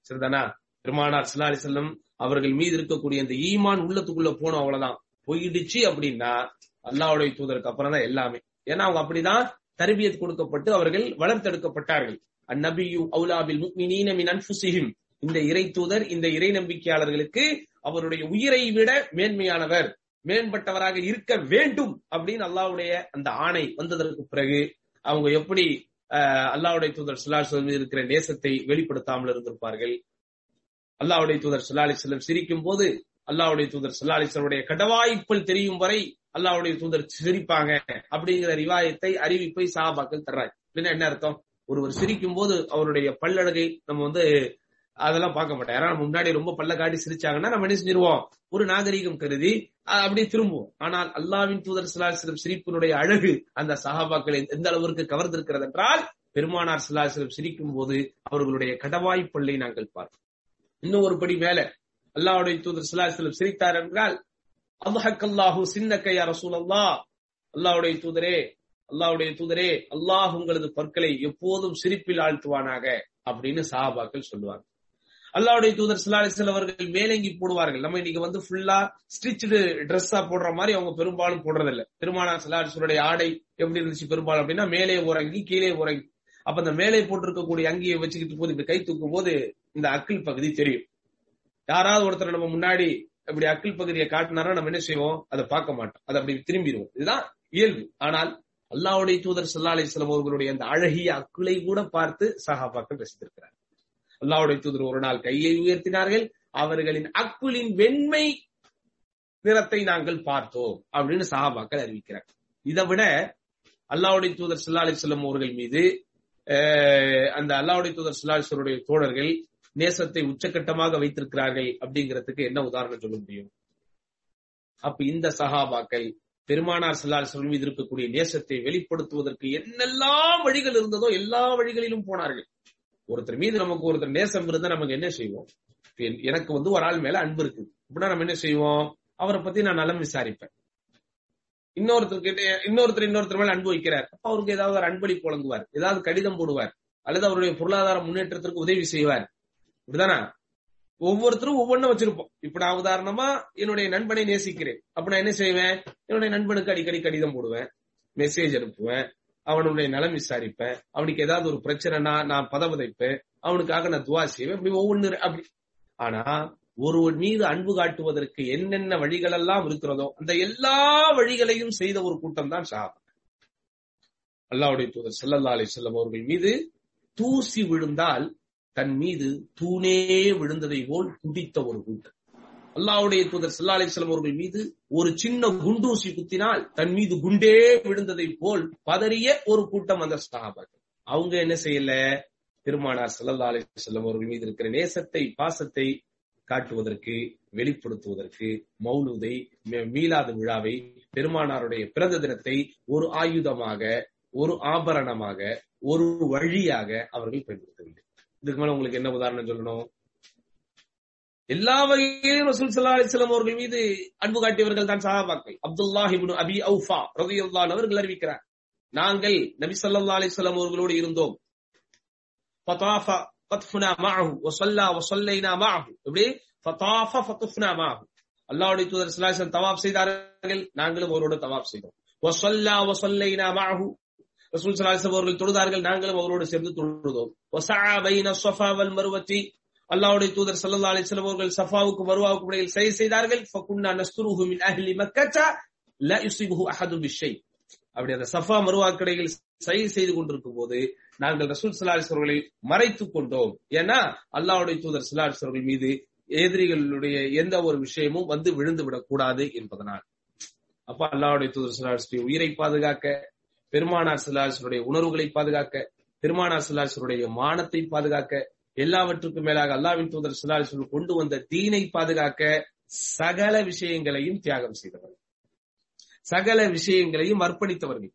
சரிதானா? பெருமானார் ஸல்லல்லாஹு அலைஹி அவர்கள் மீது இருக்கக்கூடிய அந்த ஈமான் உள்ளத்துக்குள்ள போனோம் அவ்வளவுதான். போயிடுச்சு அப்படின்னா அல்லாவுடைய தூதருக்கு அப்புறம் தான் எல்லாமே. ஏன்னா அவங்க அப்படிதான் தரபியத் கொடுக்கப்பட்டு அவர்கள் வளர்த்தெடுக்கப்பட்டார்கள். அந்நபியு அவுலாபில் முக்மினீன மின் இந்த இறை தூதர் இந்த இறை நம்பிக்கையாளர்களுக்கு அவருடைய உயிரை விட மேன்மையானவர் மேம்பட்டவராக இருக்க வேண்டும் அப்படின்னு அல்லாவுடைய அந்த ஆணை வந்ததற்கு பிறகு அவங்க எப்படி அஹ், தூதர் ஸல்லல்லாஹு அலைஹி இருக்கிற நேசத்தை வெளிப்படுத்தாமல் இருந்திருப்பார்கள்? அல்லாவுடைய தூதர் ஸல்லல்லாஹு அலைஹி சிரிக்கும் போது அல்லாவுடைய தூதர் ஸல்லல்லாஹு அலைஹி கடவாய்ப்பல் தெரியும் வரை அல்லாவுடைய தூதர் சிரிப்பாங்க அப்படிங்கிற ரிவாயத்தை அறிவிப்பை சாபாக்கள் தர்றாங்க. அப்படின்னா என்ன அர்த்தம்? ஒருவர் சிரிக்கும் போது அவருடைய பல்லழகை நம்ம வந்து அதெல்லாம் பார்க்க மாட்டோம். யாரா நம்ம முன்னாடி ரொம்ப பல்ல காட்டி சிரிச்சாங்கன்னா நம்ம என்ன செஞ்சிருவோம்? ஒரு நாகரீகம் கருதி அப்படியே திரும்புவோம். ஆனால் அல்லாவின் தூதர் சிலாசிரம் சிரிப்பினுடைய அழகு அந்த சஹாபாக்களை எந்த அளவிற்கு கவர்ந்திருக்கிறது என்றால் பெருமானார் சிலாசிரம் சிரிக்கும் போது அவர்களுடைய கடவாய் பல்லை நாங்கள் பார்ப்போம். இன்னும் ஒரு படி மேல அல்லாவுடைய தூதர் சிலாசிலம் சிரித்தார் என்றால் அல்லஹக்கல்லாஹு சின்னக்கையா யா ரசூலல்லாஹ். அல்லாஹ்வுடைய தூதரே அல்லாஹ்வுடைய தூதரே அல்லாஹ் உங்களது பற்களை எப்போதும் சிரிப்பில் ஆழ்த்துவானாக அப்படின்னு சஹாபாக்கள் சொல்லுவாங்க. அல்லாவுடைய தூதர் சிலாலிசல் அவர்கள் மேலங்கி போடுவார்கள். நம்ம இன்னைக்கு வந்து ஃபுல்லா ஸ்டிச்சு ட்ரெஸ்ஸா போடுற மாதிரி அவங்க பெரும்பாலும் போடுறது இல்ல சிலாலிசருடைய ஆடை எப்படி இருந்துச்சு? பெரும்பாலும் அப்படின்னா மேலே உறங்கி கீழே உறங்கி. அப்ப அந்த மேலே போட்டிருக்கக்கூடிய அங்கியை வச்சுக்கிட்டு போது இப்படி கை தூக்கும் போது இந்த அக்கில் பகுதி தெரியும். யாராவது ஒருத்தர் நம்ம முன்னாடி இப்படி அக்கில் பகுதியை காட்டினாரா நம்ம என்ன செய்வோம்? அதை பார்க்க மாட்டோம். அதை அப்படி திரும்பிடுவோம். இதுதான் இயல்பு. ஆனால் அல்லாவுடைய தூதர் சல்லா அலைஹி அவர்களுடைய அந்த அழகிய அக்குளை கூட பார்த்து சஹாபாக்கள் ரசித்திருக்கிறார் அல்லாவுடைய தூதர் ஒரு நாள் கையை உயர்த்தினார்கள். அவர்களின் அக்குளின் வெண்மை நிறத்தை நாங்கள் பார்த்தோம் அப்படின்னு சஹாபாக்கள் அறிவிக்கிறார் இதை விட அல்லாவுடைய தூதர் சல்லா அலைஹி அவர்கள் மீது அஹ், அந்த அல்லாவுடைய தூதர் ஸல்லல்லாஹு தோழர்கள் நேசத்தை உச்சக்கட்டமாக வைத்திருக்கிறார்கள் அப்படிங்கிறதுக்கு என்ன உதாரணம் சொல்ல முடியும்? அப்ப இந்த சகாபாக்கள் பெருமானார் செல்லால் சொல்லும் மீது இருக்கக்கூடிய நேசத்தை வெளிப்படுத்துவதற்கு என்னெல்லாம் வழிகள் இருந்ததோ எல்லா வழிகளிலும் போனார்கள். ஒருத்தர் மீது நமக்கு ஒருத்தர் நேசம் இருந்தா நமக்கு என்ன செய்வோம்? எனக்கு வந்து ஒரு ஆள் மேல அன்பு இருக்கு. அப்படின்னா நம்ம என்ன செய்வோம்? அவரை பத்தி நான் நலம் விசாரிப்பேன். இன்னொருத்தர் கிட்ட இன்னொருத்தர் இன்னொருத்தர் மேல அன்பு வைக்கிறார். அப்ப அவருக்கு ஏதாவது ஒரு அன்பளிப்பு வழங்குவார். ஏதாவது கடிதம் போடுவார். அல்லது அவருடைய பொருளாதார முன்னேற்றத்திற்கு உதவி செய்வார். அப்படிதானா? ஒவ்வொருத்தரும் ஒவ்வொன்றும் வச்சிருப்போம். இப்ப நான் உதாரணமா என்னுடைய நண்பனை நேசிக்கிறேன். அப்ப நான் என்ன செய்வேன்? என்னுடைய நண்பனுக்கு அடிக்கடி கடிதம் போடுவேன். மெசேஜ் அனுப்புவேன். அவனுடைய நலம் விசாரிப்பேன். அவனுக்கு ஏதாவது ஒரு பிரச்சனைனா நான் பதவதைப்பேன் அவனுக்காக நான் துவா செய்வேன். அப்படி ஒவ்வொன்னு அப்படி. ஆனா ஒரு மீது அன்பு காட்டுவதற்கு என்னென்ன வழிகள் எல்லாம் இருக்கிறதோ அந்த எல்லா வழிகளையும் செய்த ஒரு கூட்டம் தான் சாபம் அல்லாவுடைய தூதர் செல்லல்லா அலி செல்லம் அவர்கள் மீது தூசி விழுந்தால் தன் மீது தூணே விழுந்ததை போல் குடித்த ஒரு கூட்டம் அல்லாவுடைய தூதர் சல்லா அலிஸ்லாம் அவர்கள் மீது ஒரு சின்ன குண்டூசி குத்தினால் தன் மீது குண்டே விழுந்ததை போல் பதறிய ஒரு கூட்டம் அந்த சஹாபாக்கள். அவங்க என்ன செய்யல? திருமானார் சல்லா அலிஸ்லாம் அவர்கள் மீது இருக்கிற நேசத்தை பாசத்தை காட்டுவதற்கு வெளிப்படுத்துவதற்கு மௌலுதை மீளாத விழாவை பெருமானாருடைய பிறந்த தினத்தை ஒரு ஆயுதமாக ஒரு ஆபரணமாக ஒரு வழியாக அவர்கள் பயன்படுத்தவில்லை. இதுக்கு மேல உங்களுக்கு என்ன உதாரணம் சொல்லணும்? எல்லா வகையிலும் ரசூல் சல்லா அலிஸ்லாம் அவர்கள் மீது அன்பு காட்டியவர்கள் தான் சஹாபாக்கள். அப்துல்லாஹிபின் அபி அவுஃபா ரதியுல்லான் அவர்கள் அறிவிக்கிறார். நாங்கள் நபி சல்லா அலிஸ்லாம் அவர்களோடு இருந்தோம். பதாஃபா ஃபத்ஃபுனா மஅஹு வஸல்லா வஸல்லைனா மஅஹு. இப்படி ஃபதாஃப ஃபத்ஃபுனா மஅஹு. அல்லாஹ்வுடைய தூதர் ஸல்லல்லாஹு தவாப் செய்தார்கள். நாங்களும் அவரோடு தவாப் செய்தோம். வஸல்லா வஸல்லைனா மஅஹு. ரசூல் சலாசம் அவர்கள் தொழுதார்கள். நாங்களும் அவரோடு சேர்ந்து தொழுதோம். வஸஆ பைன தூதர் சல்லா அலைஹி வஸல்லம் அவர்கள் சஃபாவுக்கு மர்வாவுக்கு இடையில் சை செய்தார்கள். அப்படி அந்த சஃபா மருவாக்கு இடையில் சை செய்து கொண்டிருக்கும் போது நாங்கள் ரசூல் சலாஹ் அவர்களை மறைத்துக் கொண்டோம். ஏன்னா அல்லாவுடைய தூதர் சலாஹ் அவர்கள் மீது எதிரிகளுடைய எந்த ஒரு விஷயமும் வந்து விழுந்து விடக்கூடாது என்பதனால். அப்ப அல்லாவுடைய தூதர் சலாஹ் உயிரை பாதுகாக்க பெருமானார் சலாஹருடைய உணர்வுகளை பாதுகாக்க பெருமானார் சலாஹருடைய மானத்தை பாதுகாக்க எல்லாவற்றுக்கும் மேலாக அல்லாவின் தூதர் சலாஹ் கொண்டு வந்த தீனை பாதுகாக்க சகல விஷயங்களையும் தியாகம் செய்தவர்கள் சகல விஷயங்களையும் அர்ப்பணித்தவர்கள்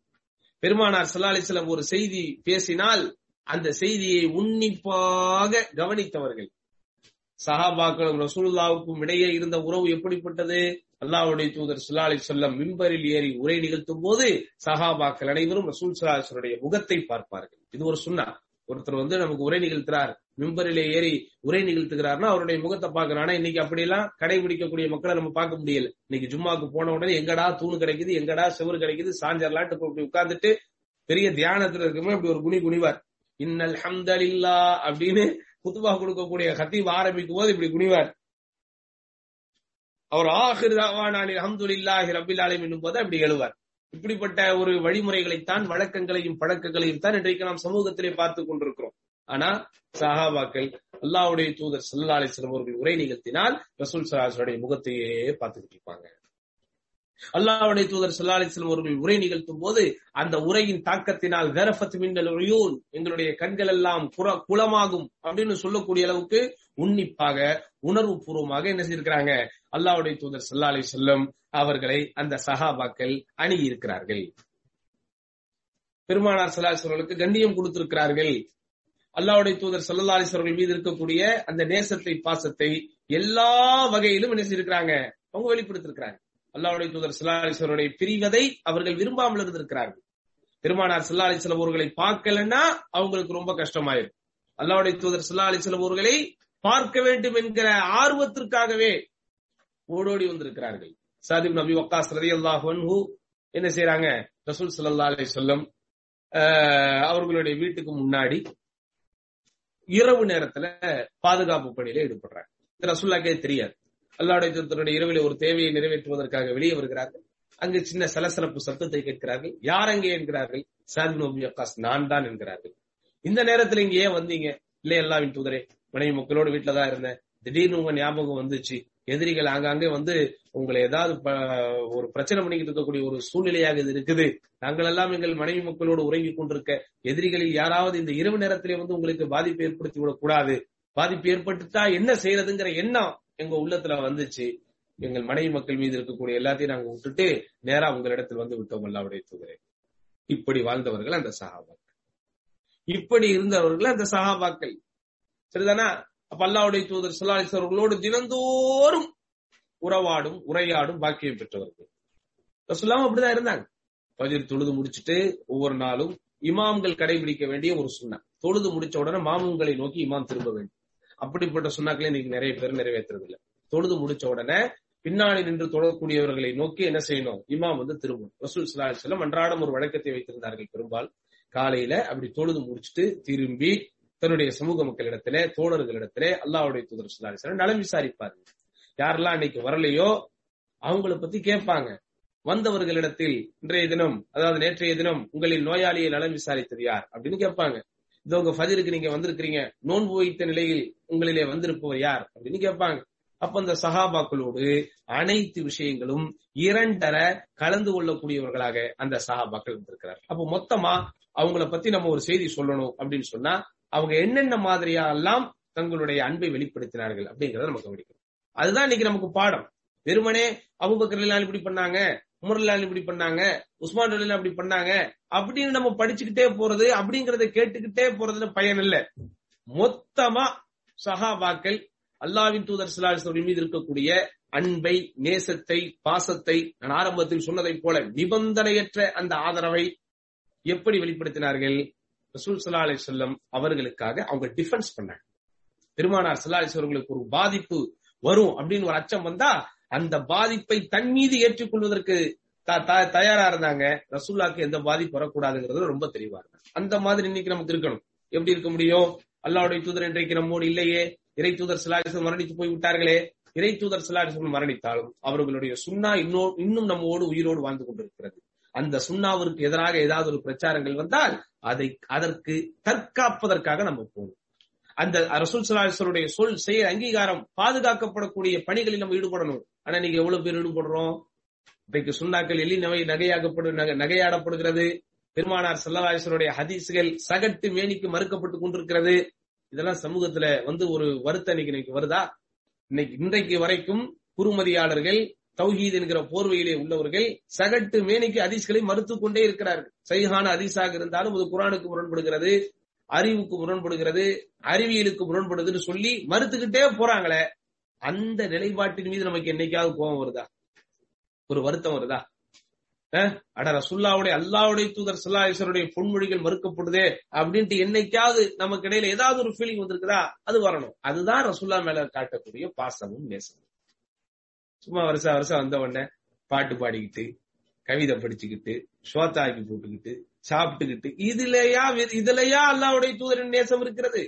பெருமானார் சல்லா ஒரு செய்தி பேசினால் அந்த செய்தியை உன்னிப்பாக கவனித்தவர்கள். சஹாபாக்களும் ரசூல்லாவுக்கும் இடையே இருந்த உறவு எப்படிப்பட்டது? அல்லாவுடைய தூதர் சுல்லா அலி சொல்லம் மிம்பரில் ஏறி உரை நிகழ்த்தும் போது சஹாபாக்கள் அனைவரும் ரசூல் சலாஹருடைய முகத்தை பார்ப்பார்கள். இது ஒரு சுண்ணா ஒருத்தர் வந்து நமக்கு உரை நிகழ்த்துறார் மிம்பரிலே ஏறி உரை நிகழ்த்துகிறார்னா அவருடைய முகத்தை பார்க்கறான் ஆனா இன்னைக்கு அப்படியெல்லாம் கடைபிடிக்கக்கூடிய மக்களை நம்ம பார்க்க முடியல. இன்னைக்கு ஜும்மாக்கு போன உடனே எங்கடா தூணு கிடைக்குது எங்கடா செவரு கிடைக்குது சாஞ்சர்லாட்டு இப்படி உட்கார்ந்துட்டு பெரிய தியானத்துல இருக்கமே இப்படி ஒரு குனி குனிவார். இன்னல் ஹம்தலில்லா அப்படின்னு குத்துபா கொடுக்கக்கூடிய ஹத்தீப் ஆரம்பிக்கும் போது இப்படி குனிவார். அவர் ஆஹிர் தாவானாலி அஹமதுல்லாஹி ரபில் ஆலிம் என்னும் போது அப்படி எழுவார். இப்படிப்பட்ட ஒரு வழிமுறைகளைத்தான் வழக்கங்களையும் பழக்கங்களையும் தான் இன்றைக்கு நாம் சமூகத்திலே பார்த்து கொண்டிருக்கிறோம். ஆனா சஹாபாக்கள் அல்லாவுடைய தூதர் சல்லா சிறுவர்கள் அவர்கள் உரை நிகழ்த்தினால் ரசூல் சலாஹுடைய முகத்தையே பார்த்துக்கிட்டு இருப்பாங்க. அல்லாவுடைய தூதர் சல்லா அலிஸ்லாம் அவர்கள் உரை நிகழ்த்தும் போது அந்த உரையின் தாக்கத்தினால் கரஃபத் மின்னல் ஒழியூன் எங்களுடைய கண்கள் எல்லாம் குளமாகும் அப்படின்னு சொல்லக்கூடிய அளவுக்கு உன்னிப்பாக உணர்வு பூர்வமாக என்ன செய்திருக்கிறாங்க? அல்லாவுடைய தூதர் சல்லா அலி செல்லம் அவர்களை அந்த சஹாபாக்கள் அணுகியிருக்கிறார்கள். பெருமானார் சலாசர்களுக்கு கண்ணியம் கொடுத்திருக்கிறார்கள். அல்லாவுடைய தூதர் சல்லா அலிஸ்வர்கள் மீது இருக்கக்கூடிய அந்த நேசத்தை பாசத்தை எல்லா வகையிலும் என்ன செய்திருக்கிறாங்க? அவங்க வெளிப்படுத்திருக்கிறாங்க. அல்லாவுடைய தூதர் சல்லா அலிஸ்வருடைய பிரிவதை அவர்கள் விரும்பாமல் இருந்திருக்கிறார்கள். பெருமானார் சல்லா அலிஸ்லம் அவர்களை பார்க்கலன்னா அவங்களுக்கு ரொம்ப கஷ்டமாயிரும். அல்லாவுடைய தூதர் சல்லா அலிஸ்லம் அவர்களை பார்க்க வேண்டும் என்கிற ஆர்வத்திற்காகவே ஓடோடி வந்திருக்கிறார்கள். சாதிப் நபி வக்காஸ் ரதி என்ன செய்யறாங்க ரசூல் சல்லா அலி சொல்லம் அவர்களுடைய வீட்டுக்கு முன்னாடி இரவு நேரத்துல பாதுகாப்பு பணியில ஈடுபடுறாங்க. ரசூல்லாக்கே தெரியாது. அல்லாவுடைய தூதருடைய இரவில் ஒரு தேவையை நிறைவேற்றுவதற்காக வெளியே வருகிறார்கள். அங்கு சின்ன சலசலப்பு சத்தத்தை கேட்கிறார்கள். யார் அங்கே என்கிறார்கள்? சாதி நபி அக்காஸ் நான் தான் என்கிறார்கள். இந்த நேரத்துல இங்க ஏன் வந்தீங்க? இல்ல எல்லாவின் தூதரே மனைவி மக்களோட வீட்டுல தான் இருந்தேன். திடீர்னு உங்க ஞாபகம் வந்துச்சு. எதிரிகள் ஆங்காங்கே வந்து உங்களை ஏதாவது ஒரு பிரச்சனை பண்ணிக்கிட்டு இருக்கக்கூடிய ஒரு சூழ்நிலையாக இது இருக்குது. நாங்கள் எல்லாம் எங்கள் மனைவி மக்களோடு உறங்கி கொண்டிருக்க எதிரிகளில் யாராவது இந்த இரவு நேரத்திலே வந்து உங்களுக்கு பாதிப்பு ஏற்படுத்தி விடக்கூடாது. பாதிப்பு ஏற்பட்டுட்டா என்ன செய்யறதுங்கிற எண்ணம் எங்க உள்ளத்துல வந்துச்சு. எங்கள் மனைவி மக்கள் மீது இருக்கக்கூடிய எல்லாத்தையும் நாங்க விட்டுட்டு நேரா உங்களிடத்தில் வந்து விட்டோம். அல்லாவுடைய தூதரே. இப்படி வாழ்ந்தவர்கள் அந்த சகாபாக்கள் இப்படி இருந்தவர்கள் அந்த சகாபாக்கள் சரிதானா? அப்ப அல்லாவுடைய தூதர் சொல்லாலிஸ் அவர்களோடு தினந்தோறும் உறவாடும் உரையாடும் பாக்கியம் பெற்றவர்கள். சொல்லாம அப்படிதான் இருந்தாங்க. பதிர் தொழுது முடிச்சுட்டு ஒவ்வொரு நாளும் இமாம்கள் கடைபிடிக்க வேண்டிய ஒரு சுண்ணா. தொழுது முடிச்ச உடனே மாமுங்களை நோக்கி இமாம் திரும்ப வேண்டும். அப்படிப்பட்ட சுண்ணாக்களை இன்னைக்கு நிறைய பேர் நிறைவேற்றுறது இல்ல தொழுது முடிச்ச உடனே பின்னாடி நின்று தொடரக்கூடியவர்களை நோக்கி என்ன செய்யணும்? இமாம் வந்து திரும்பணும். ரசூல் சல்லா செல்லம் அன்றாடம் ஒரு வழக்கத்தை வைத்திருந்தார்கள் பெரும்பால். காலையில அப்படி தொழுது முடிச்சுட்டு திரும்பி தன்னுடைய சமூக மக்களிடத்திலே தோழர்களிடத்திலே அல்லாவுடைய தூதர் சல்லா நலம் விசாரிப்பார்கள் யாரெல்லாம் அன்னைக்கு வரலையோ அவங்கள பத்தி கேட்பாங்க. வந்தவர்களிடத்தில் இன்றைய தினம் அதாவது நேற்றைய தினம் உங்களின் நோயாளியை நலம் விசாரித்தது யார் அப்படின்னு கேட்பாங்க. இதோ உங்க ஃபஜருக்கு நீங்க வந்திருக்கிறீங்க நோன்பு வைத்த நிலையில் உங்களிலே வந்திருப்பவர் யார் அப்படின்னு கேட்பாங்க. அப்ப அந்த சஹாபாக்களோடு அனைத்து விஷயங்களும் இரண்டர கலந்து கொள்ளக்கூடியவர்களாக அந்த சஹாபாக்கள் வந்திருக்கிறார் அப்ப மொத்தமா அவங்கள பத்தி நம்ம ஒரு செய்தி சொல்லணும் அப்படின்னு சொன்னா அவங்க என்னென்ன மாதிரியா எல்லாம் தங்களுடைய அன்பை வெளிப்படுத்தினார்கள் அப்படிங்கறத நம்ம கவனிக்கணும். அதுதான் இன்னைக்கு நமக்கு பாடம். வெறுமனே அபுபக்கர் இப்படி பண்ணாங்க உமர்லால் இப்படி பண்ணாங்க உஸ்மான் ரலிலா அப்படி பண்ணாங்க அப்படின்னு நம்ம படிச்சுக்கிட்டே போறது அப்படிங்கறத கேட்டுக்கிட்டே போறதுல பயன் இல்ல. மொத்தமா சஹாபாக்கள் அல்லாவின் தூதர் சிலாசோரின் மீது இருக்கக்கூடிய அன்பை நேசத்தை பாசத்தை நான் ஆரம்பத்தில் சொன்னதை போல நிபந்தனையற்ற அந்த ஆதரவை எப்படி வெளிப்படுத்தினார்கள்? ரசூல் சல்லா அலி சொல்லம் அவர்களுக்காக அவங்க டிஃபென்ஸ் பண்ணாங்க. பெருமானார் சல்லா அலி அவர்களுக்கு ஒரு பாதிப்பு வரும் அப்படின்னு ஒரு அச்சம் வந்தா அந்த பாதிப்பை தன் மீது ஏற்றுக்கொள்வதற்கு தயாரா இருந்தாங்க. ரசூல்லாக்கு எந்த பாதிப்பு வரக்கூடாதுங்கிறது ரொம்ப தெளிவா இருந்தாங்க. அந்த மாதிரி இன்னைக்கு நமக்கு இருக்கணும். எப்படி இருக்க முடியும்? அல்லாவுடைய தூதர் இன்றைக்கு நம்மோடு இல்லையே. இறை தூதர் சிலாரிசம் மரணித்து போய் விட்டார்களே. இறை தூதர் சிலாரிசம் மரணித்தாலும் அவர்களுடைய சுண்ணா இன்னும் இன்னும் நம்மோடு உயிரோடு வாழ்ந்து கொண்டிருக்கிறது. அந்த சுண்ணாவிற்கு எதிராக ஏதாவது ஒரு பிரச்சாரங்கள் வந்தால் அதை அதற்கு தற்காப்பதற்காக நம்ம போகணும் அந்த ரசூல் சலாஹருடைய சொல் செய்ய அங்கீகாரம் பாதுகாக்கப்படக்கூடிய பணிகளில் நம்ம ஈடுபடணும். ஆனா நீங்க எவ்வளவு பேர் ஈடுபடுறோம்? இன்றைக்கு சுண்ணாக்கள் எள்ளி நகை நகையாகப்படு நகையாடப்படுகிறது. பெருமானார் செல்லவாயசருடைய ஹதீசுகள் சகட்டு மேனிக்கு மறுக்கப்பட்டு கொண்டிருக்கிறது. இதெல்லாம் சமூகத்துல வந்து ஒரு வருத்த இன்னைக்கு வருதா? இன்னைக்கு இன்றைக்கு வரைக்கும் குறுமதியாளர்கள் தௌஹீத் என்கிற போர்வையிலே உள்ளவர்கள் சகட்டு மேனிக்கு அதிஸ்களை மறுத்து கொண்டே இருக்கிறார்கள். சைஹான அதிசாக இருந்தாலும் அது குரானுக்கு முரண்படுகிறது அறிவுக்கு முரண்படுகிறது அறிவியலுக்கு முரண்படுதுன்னு சொல்லி மறுத்துக்கிட்டே போறாங்களே அந்த நிலைப்பாட்டின் மீது நமக்கு என்னைக்காவது கோபம் வருதா? ஒரு வருத்தம் வருதா? அட ரசுல்லாவுடைய அல்லாவுடைய தூதர் சுல்லாசருடைய பொன்மொழிகள் மறுக்கப்படுதே அப்படின்ட்டு என்னைக்காவது நமக்கு இடையில ஏதாவது ஒரு ஃபீலிங் வந்திருக்குதா? அது வரணும். அதுதான் ரசுல்லா மேல காட்டக்கூடிய பாசமும் நேசமும். சும்மா வருஷம் வருஷம் வந்த உடனே பாட்டு பாடிக்கிட்டு கவிதை படிச்சுக்கிட்டு சோத்தாக்கி போட்டுக்கிட்டு சாப்பிட்டுக்கிட்டு இதுலயா இதுலயா அல்லாவுடைய தூதரின் நேசம் இருக்கிறது?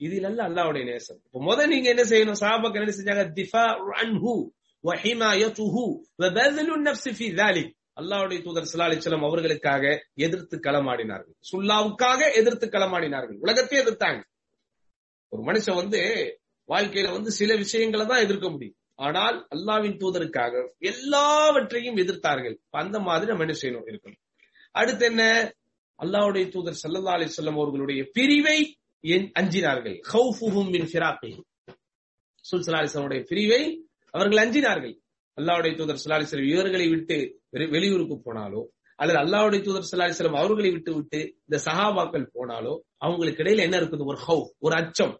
இதுல அல்ல அல்லாவுடைய நேசம். இப்ப முத நீங்க என்ன செய்யணும்? சாபக்க என்ன செஞ்சாங்க? திஃபா அன்ஹு வஹிமாயத்துஹு வபதலு நஃப்ஸி ஃபீ ذلك அல்லாவுடைய தூதர் சல்லா அலிச்சலம் அவர்களுக்காக எதிர்த்து களமாடினார்கள். சுல்லாவுக்காக எதிர்த்து களமாடினார்கள். உலகத்தையே எதிர்த்தாங்க. ஒரு மனுஷன் வந்து வாழ்க்கையில வந்து சில விஷயங்களை தான் எதிர்க்க முடியும். ஆனால் அல்லாவின் தூதருக்காக எல்லாவற்றையும் எதிர்த்தார்கள். அந்த மாதிரி நம்ம என்ன செய்யணும்? இருக்கணும். அடுத்து என்ன? அல்லாவுடைய தூதர் சல்லா அலி சொல்லம் அவர்களுடைய பிரிவை அஞ்சினார்கள். சுல்சலாலிசனுடைய பிரிவை அவர்கள் அஞ்சினார்கள். அல்லாவுடைய தூதர் சல்லாலிஸ்லம் இவர்களை விட்டு வெளியூருக்கு போனாலோ அல்லது அல்லாவுடைய தூதர் சல்லாலிஸ்லம் அவர்களை விட்டு விட்டு இந்த சஹாபாக்கள் போனாலோ அவங்களுக்கு இடையில என்ன இருக்குது? ஒரு ஹவு ஒரு அச்சம்.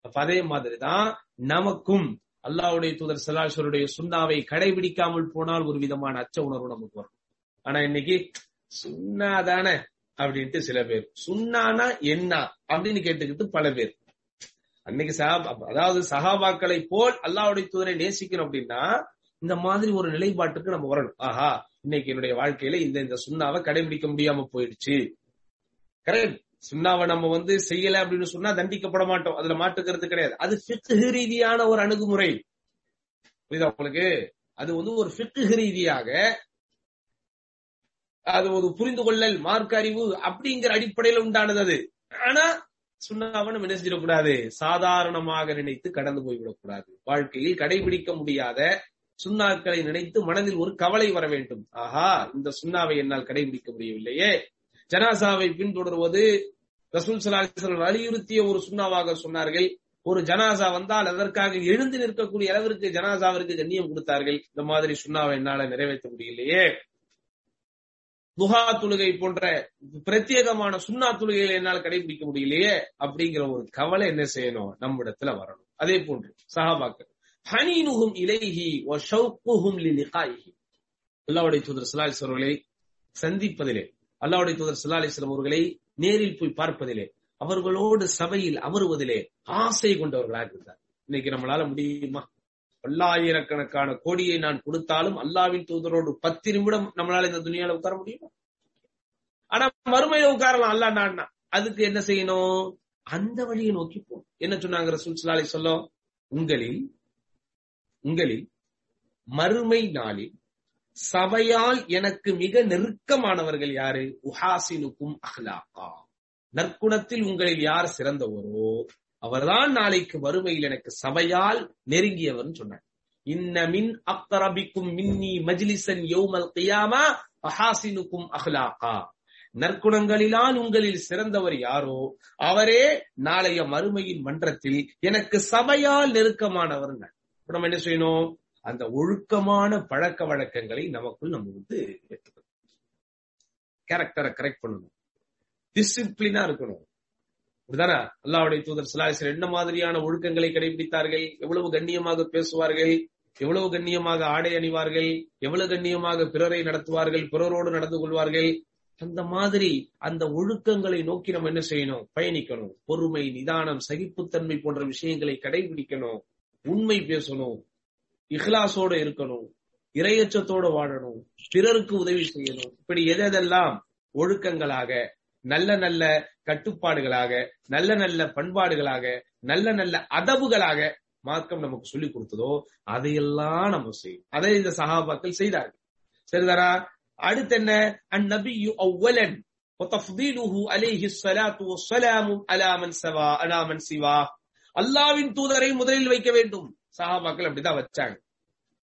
அப்ப அதே மாதிரிதான் நமக்கும் அல்லாவுடைய தூதர் சலாசருடைய சுண்ணாவை கடைபிடிக்காமல் போனால் ஒரு விதமான அச்ச உணர்வு நமக்கு வரும். ஆனா இன்னைக்கு சுண்ணா தானே அப்படின்ட்டு சில பேர். சுண்ணானா என்ன அப்படின்னு கேட்டுக்கிட்டு பல பேர். அன்னைக்கு சஹா அதாவது சஹாபாக்களை போல் அல்லாவுடைய தூதரை நேசிக்கணும் அப்படின்னா இந்த மாதிரி ஒரு நிலைப்பாட்டுக்கு நம்ம வரணும். ஆஹா இன்னைக்கு என்னுடைய வாழ்க்கையில இந்த இந்த சுண்ணாவை கடைபிடிக்க முடியாம போயிடுச்சு. கரெக்ட் சுண்ணாவை நம்ம வந்து செய்யல அப்படின்னு சொன்னா தண்டிக்கப்பட மாட்டோம். அதுல மாட்டுக்கிறது கிடையாது. அது ஃபிக்கு ரீதியான ஒரு அணுகுமுறை. புரியுதா உங்களுக்கு? அது வந்து ஒரு ஃபிக்கு ரீதியாக அது ஒரு புரிந்து கொள்ளல் மார்க் அறிவு அப்படிங்கிற அடிப்படையில உண்டானது அது. ஆனா சுண்ணாவை நம்ம என்ன சாதாரணமாக நினைத்து கடந்து போய்விடக்கூடாது. வாழ்க்கையில் கடைபிடிக்க முடியாத சுண்ணாக்களை நினைத்து மனதில் ஒரு கவலை வர வேண்டும். ஆஹா இந்த சுண்ணாவை என்னால் கடைபிடிக்க முடியவில்லையே. ஜனாசாவை பின்தொடர்வது ரசூல் சலாஹன் வலியுறுத்திய ஒரு சுண்ணாவாக சொன்னார்கள். ஒரு ஜனாசா வந்தால் அதற்காக எழுந்து நிற்கக்கூடிய அளவிற்கு ஜனாசாவிற்கு கண்ணியம் கொடுத்தார்கள். இந்த மாதிரி சுண்ணாவை என்னால நிறைவேற்ற முடியலையே. துஹா தொழுகை போன்ற பிரத்யேகமான சுண்ணா தொழுகைகளை என்னால் கடைபிடிக்க முடியலையே அப்படிங்கிற ஒரு கவலை என்ன செய்யணும்? நம்ம இடத்துல வரணும். அதே போன்று சஹாபாக்கள் ஹனீனுகும் இலைஹி ஒ ஷவுக்குஹும் லிலிகாயிஹி அல்லாவுடைய தூதர் சிலாலிஸ்வர்களை சந்திப்பதிலே அல்லாவுடைய தூதர் சிலாலிஸ்வரம் அவர்களை நேரில் போய் பார்ப்பதிலே அவர்களோடு சபையில் அமருவதிலே ஆசை கொண்டவர்களாக இருந்தார். இன்னைக்கு நம்மளால முடியுமா? பல்லாயிரக்கணக்கான கோடியை நான் கொடுத்தாலும் அல்லாவின் தூதரோடு பத்து நிமிடம் நம்மளால இந்த துணியால உட்கார முடியுமா? ஆனா மறுமையில உட்காரலாம் அல்லா நான் அதுக்கு என்ன செய்யணும்? அந்த வழியை நோக்கி போ. என்ன சொன்னாங்க ரசூல் சொல்லும் உங்களில் உங்களில் மறுமை நாளில் சபையால் எனக்கு மிக நெருக்கமானவர்கள் யாரு? உஹாசினுக்கும் அஹ்லாக்கா. நற்குணத்தில் உங்களில் யார் சிறந்தவரோ அவர்தான் நாளைக்கு வறுமையில் எனக்கு சபையால் நெருங்கியவர் சொன்னார். இன்ன மின் அக்தரபிக்கும் மின்னி மஜ்லிசன் யௌமல் கியாமா அஹாசினுக்கும் அஹ்லாக்கா. நற்குணங்களிலான் உங்களில் சிறந்தவர் யாரோ அவரே நாளைய மறுமையின் மன்றத்தில் எனக்கு சபையால் நெருக்கமானவர் நம்ம என்ன செய்யணும்? அந்த ஒழுக்கமான பழக்க வழக்கங்களை நமக்குள் நம்ம வந்து எடுத்துக்கணும் கேரக்டரை கரெக்ட் பண்ணணும். டிசிப்ளினா இருக்கணும். அப்படிதானே அல்லாவுடைய தூதர் சிலாசர் என்ன மாதிரியான ஒழுக்கங்களை கடைபிடித்தார்கள்? எவ்வளவு கண்ணியமாக பேசுவார்கள்? எவ்வளவு கண்ணியமாக ஆடை அணிவார்கள்? எவ்வளவு கண்ணியமாக பிறரை நடத்துவார்கள்? பிறரோடு நடந்து கொள்வார்கள்? அந்த மாதிரி அந்த ஒழுக்கங்களை நோக்கி நம்ம என்ன செய்யணும்? பயணிக்கணும். பொறுமை நிதானம் சகிப்புத்தன்மை போன்ற விஷயங்களை கடைபிடிக்கணும். உண்மை பேசணும். இஹ்லாசோட இருக்கணும் இரையச்சத்தோட வாழணும் பிறருக்கு உதவி செய்யணும். இப்படி எதெல்லாம் ஒழுக்கங்களாக நல்ல நல்ல கட்டுப்பாடுகளாக நல்ல நல்ல பண்பாடுகளாக நல்ல நல்ல அதவுகளாக மார்க்கம் நமக்கு சொல்லி கொடுத்ததோ அதையெல்லாம் நம்ம செய்யும் அதை இந்த சகாபாக்கள் செய்தார்கள். சரிதாரா அடுத்து என்ன? அந்நபியு அவ்வலன் அல்லாவின் தூதரை முதலில் வைக்க வேண்டும். சஹாபாக்கள் அப்படிதான் வச்சாங்க.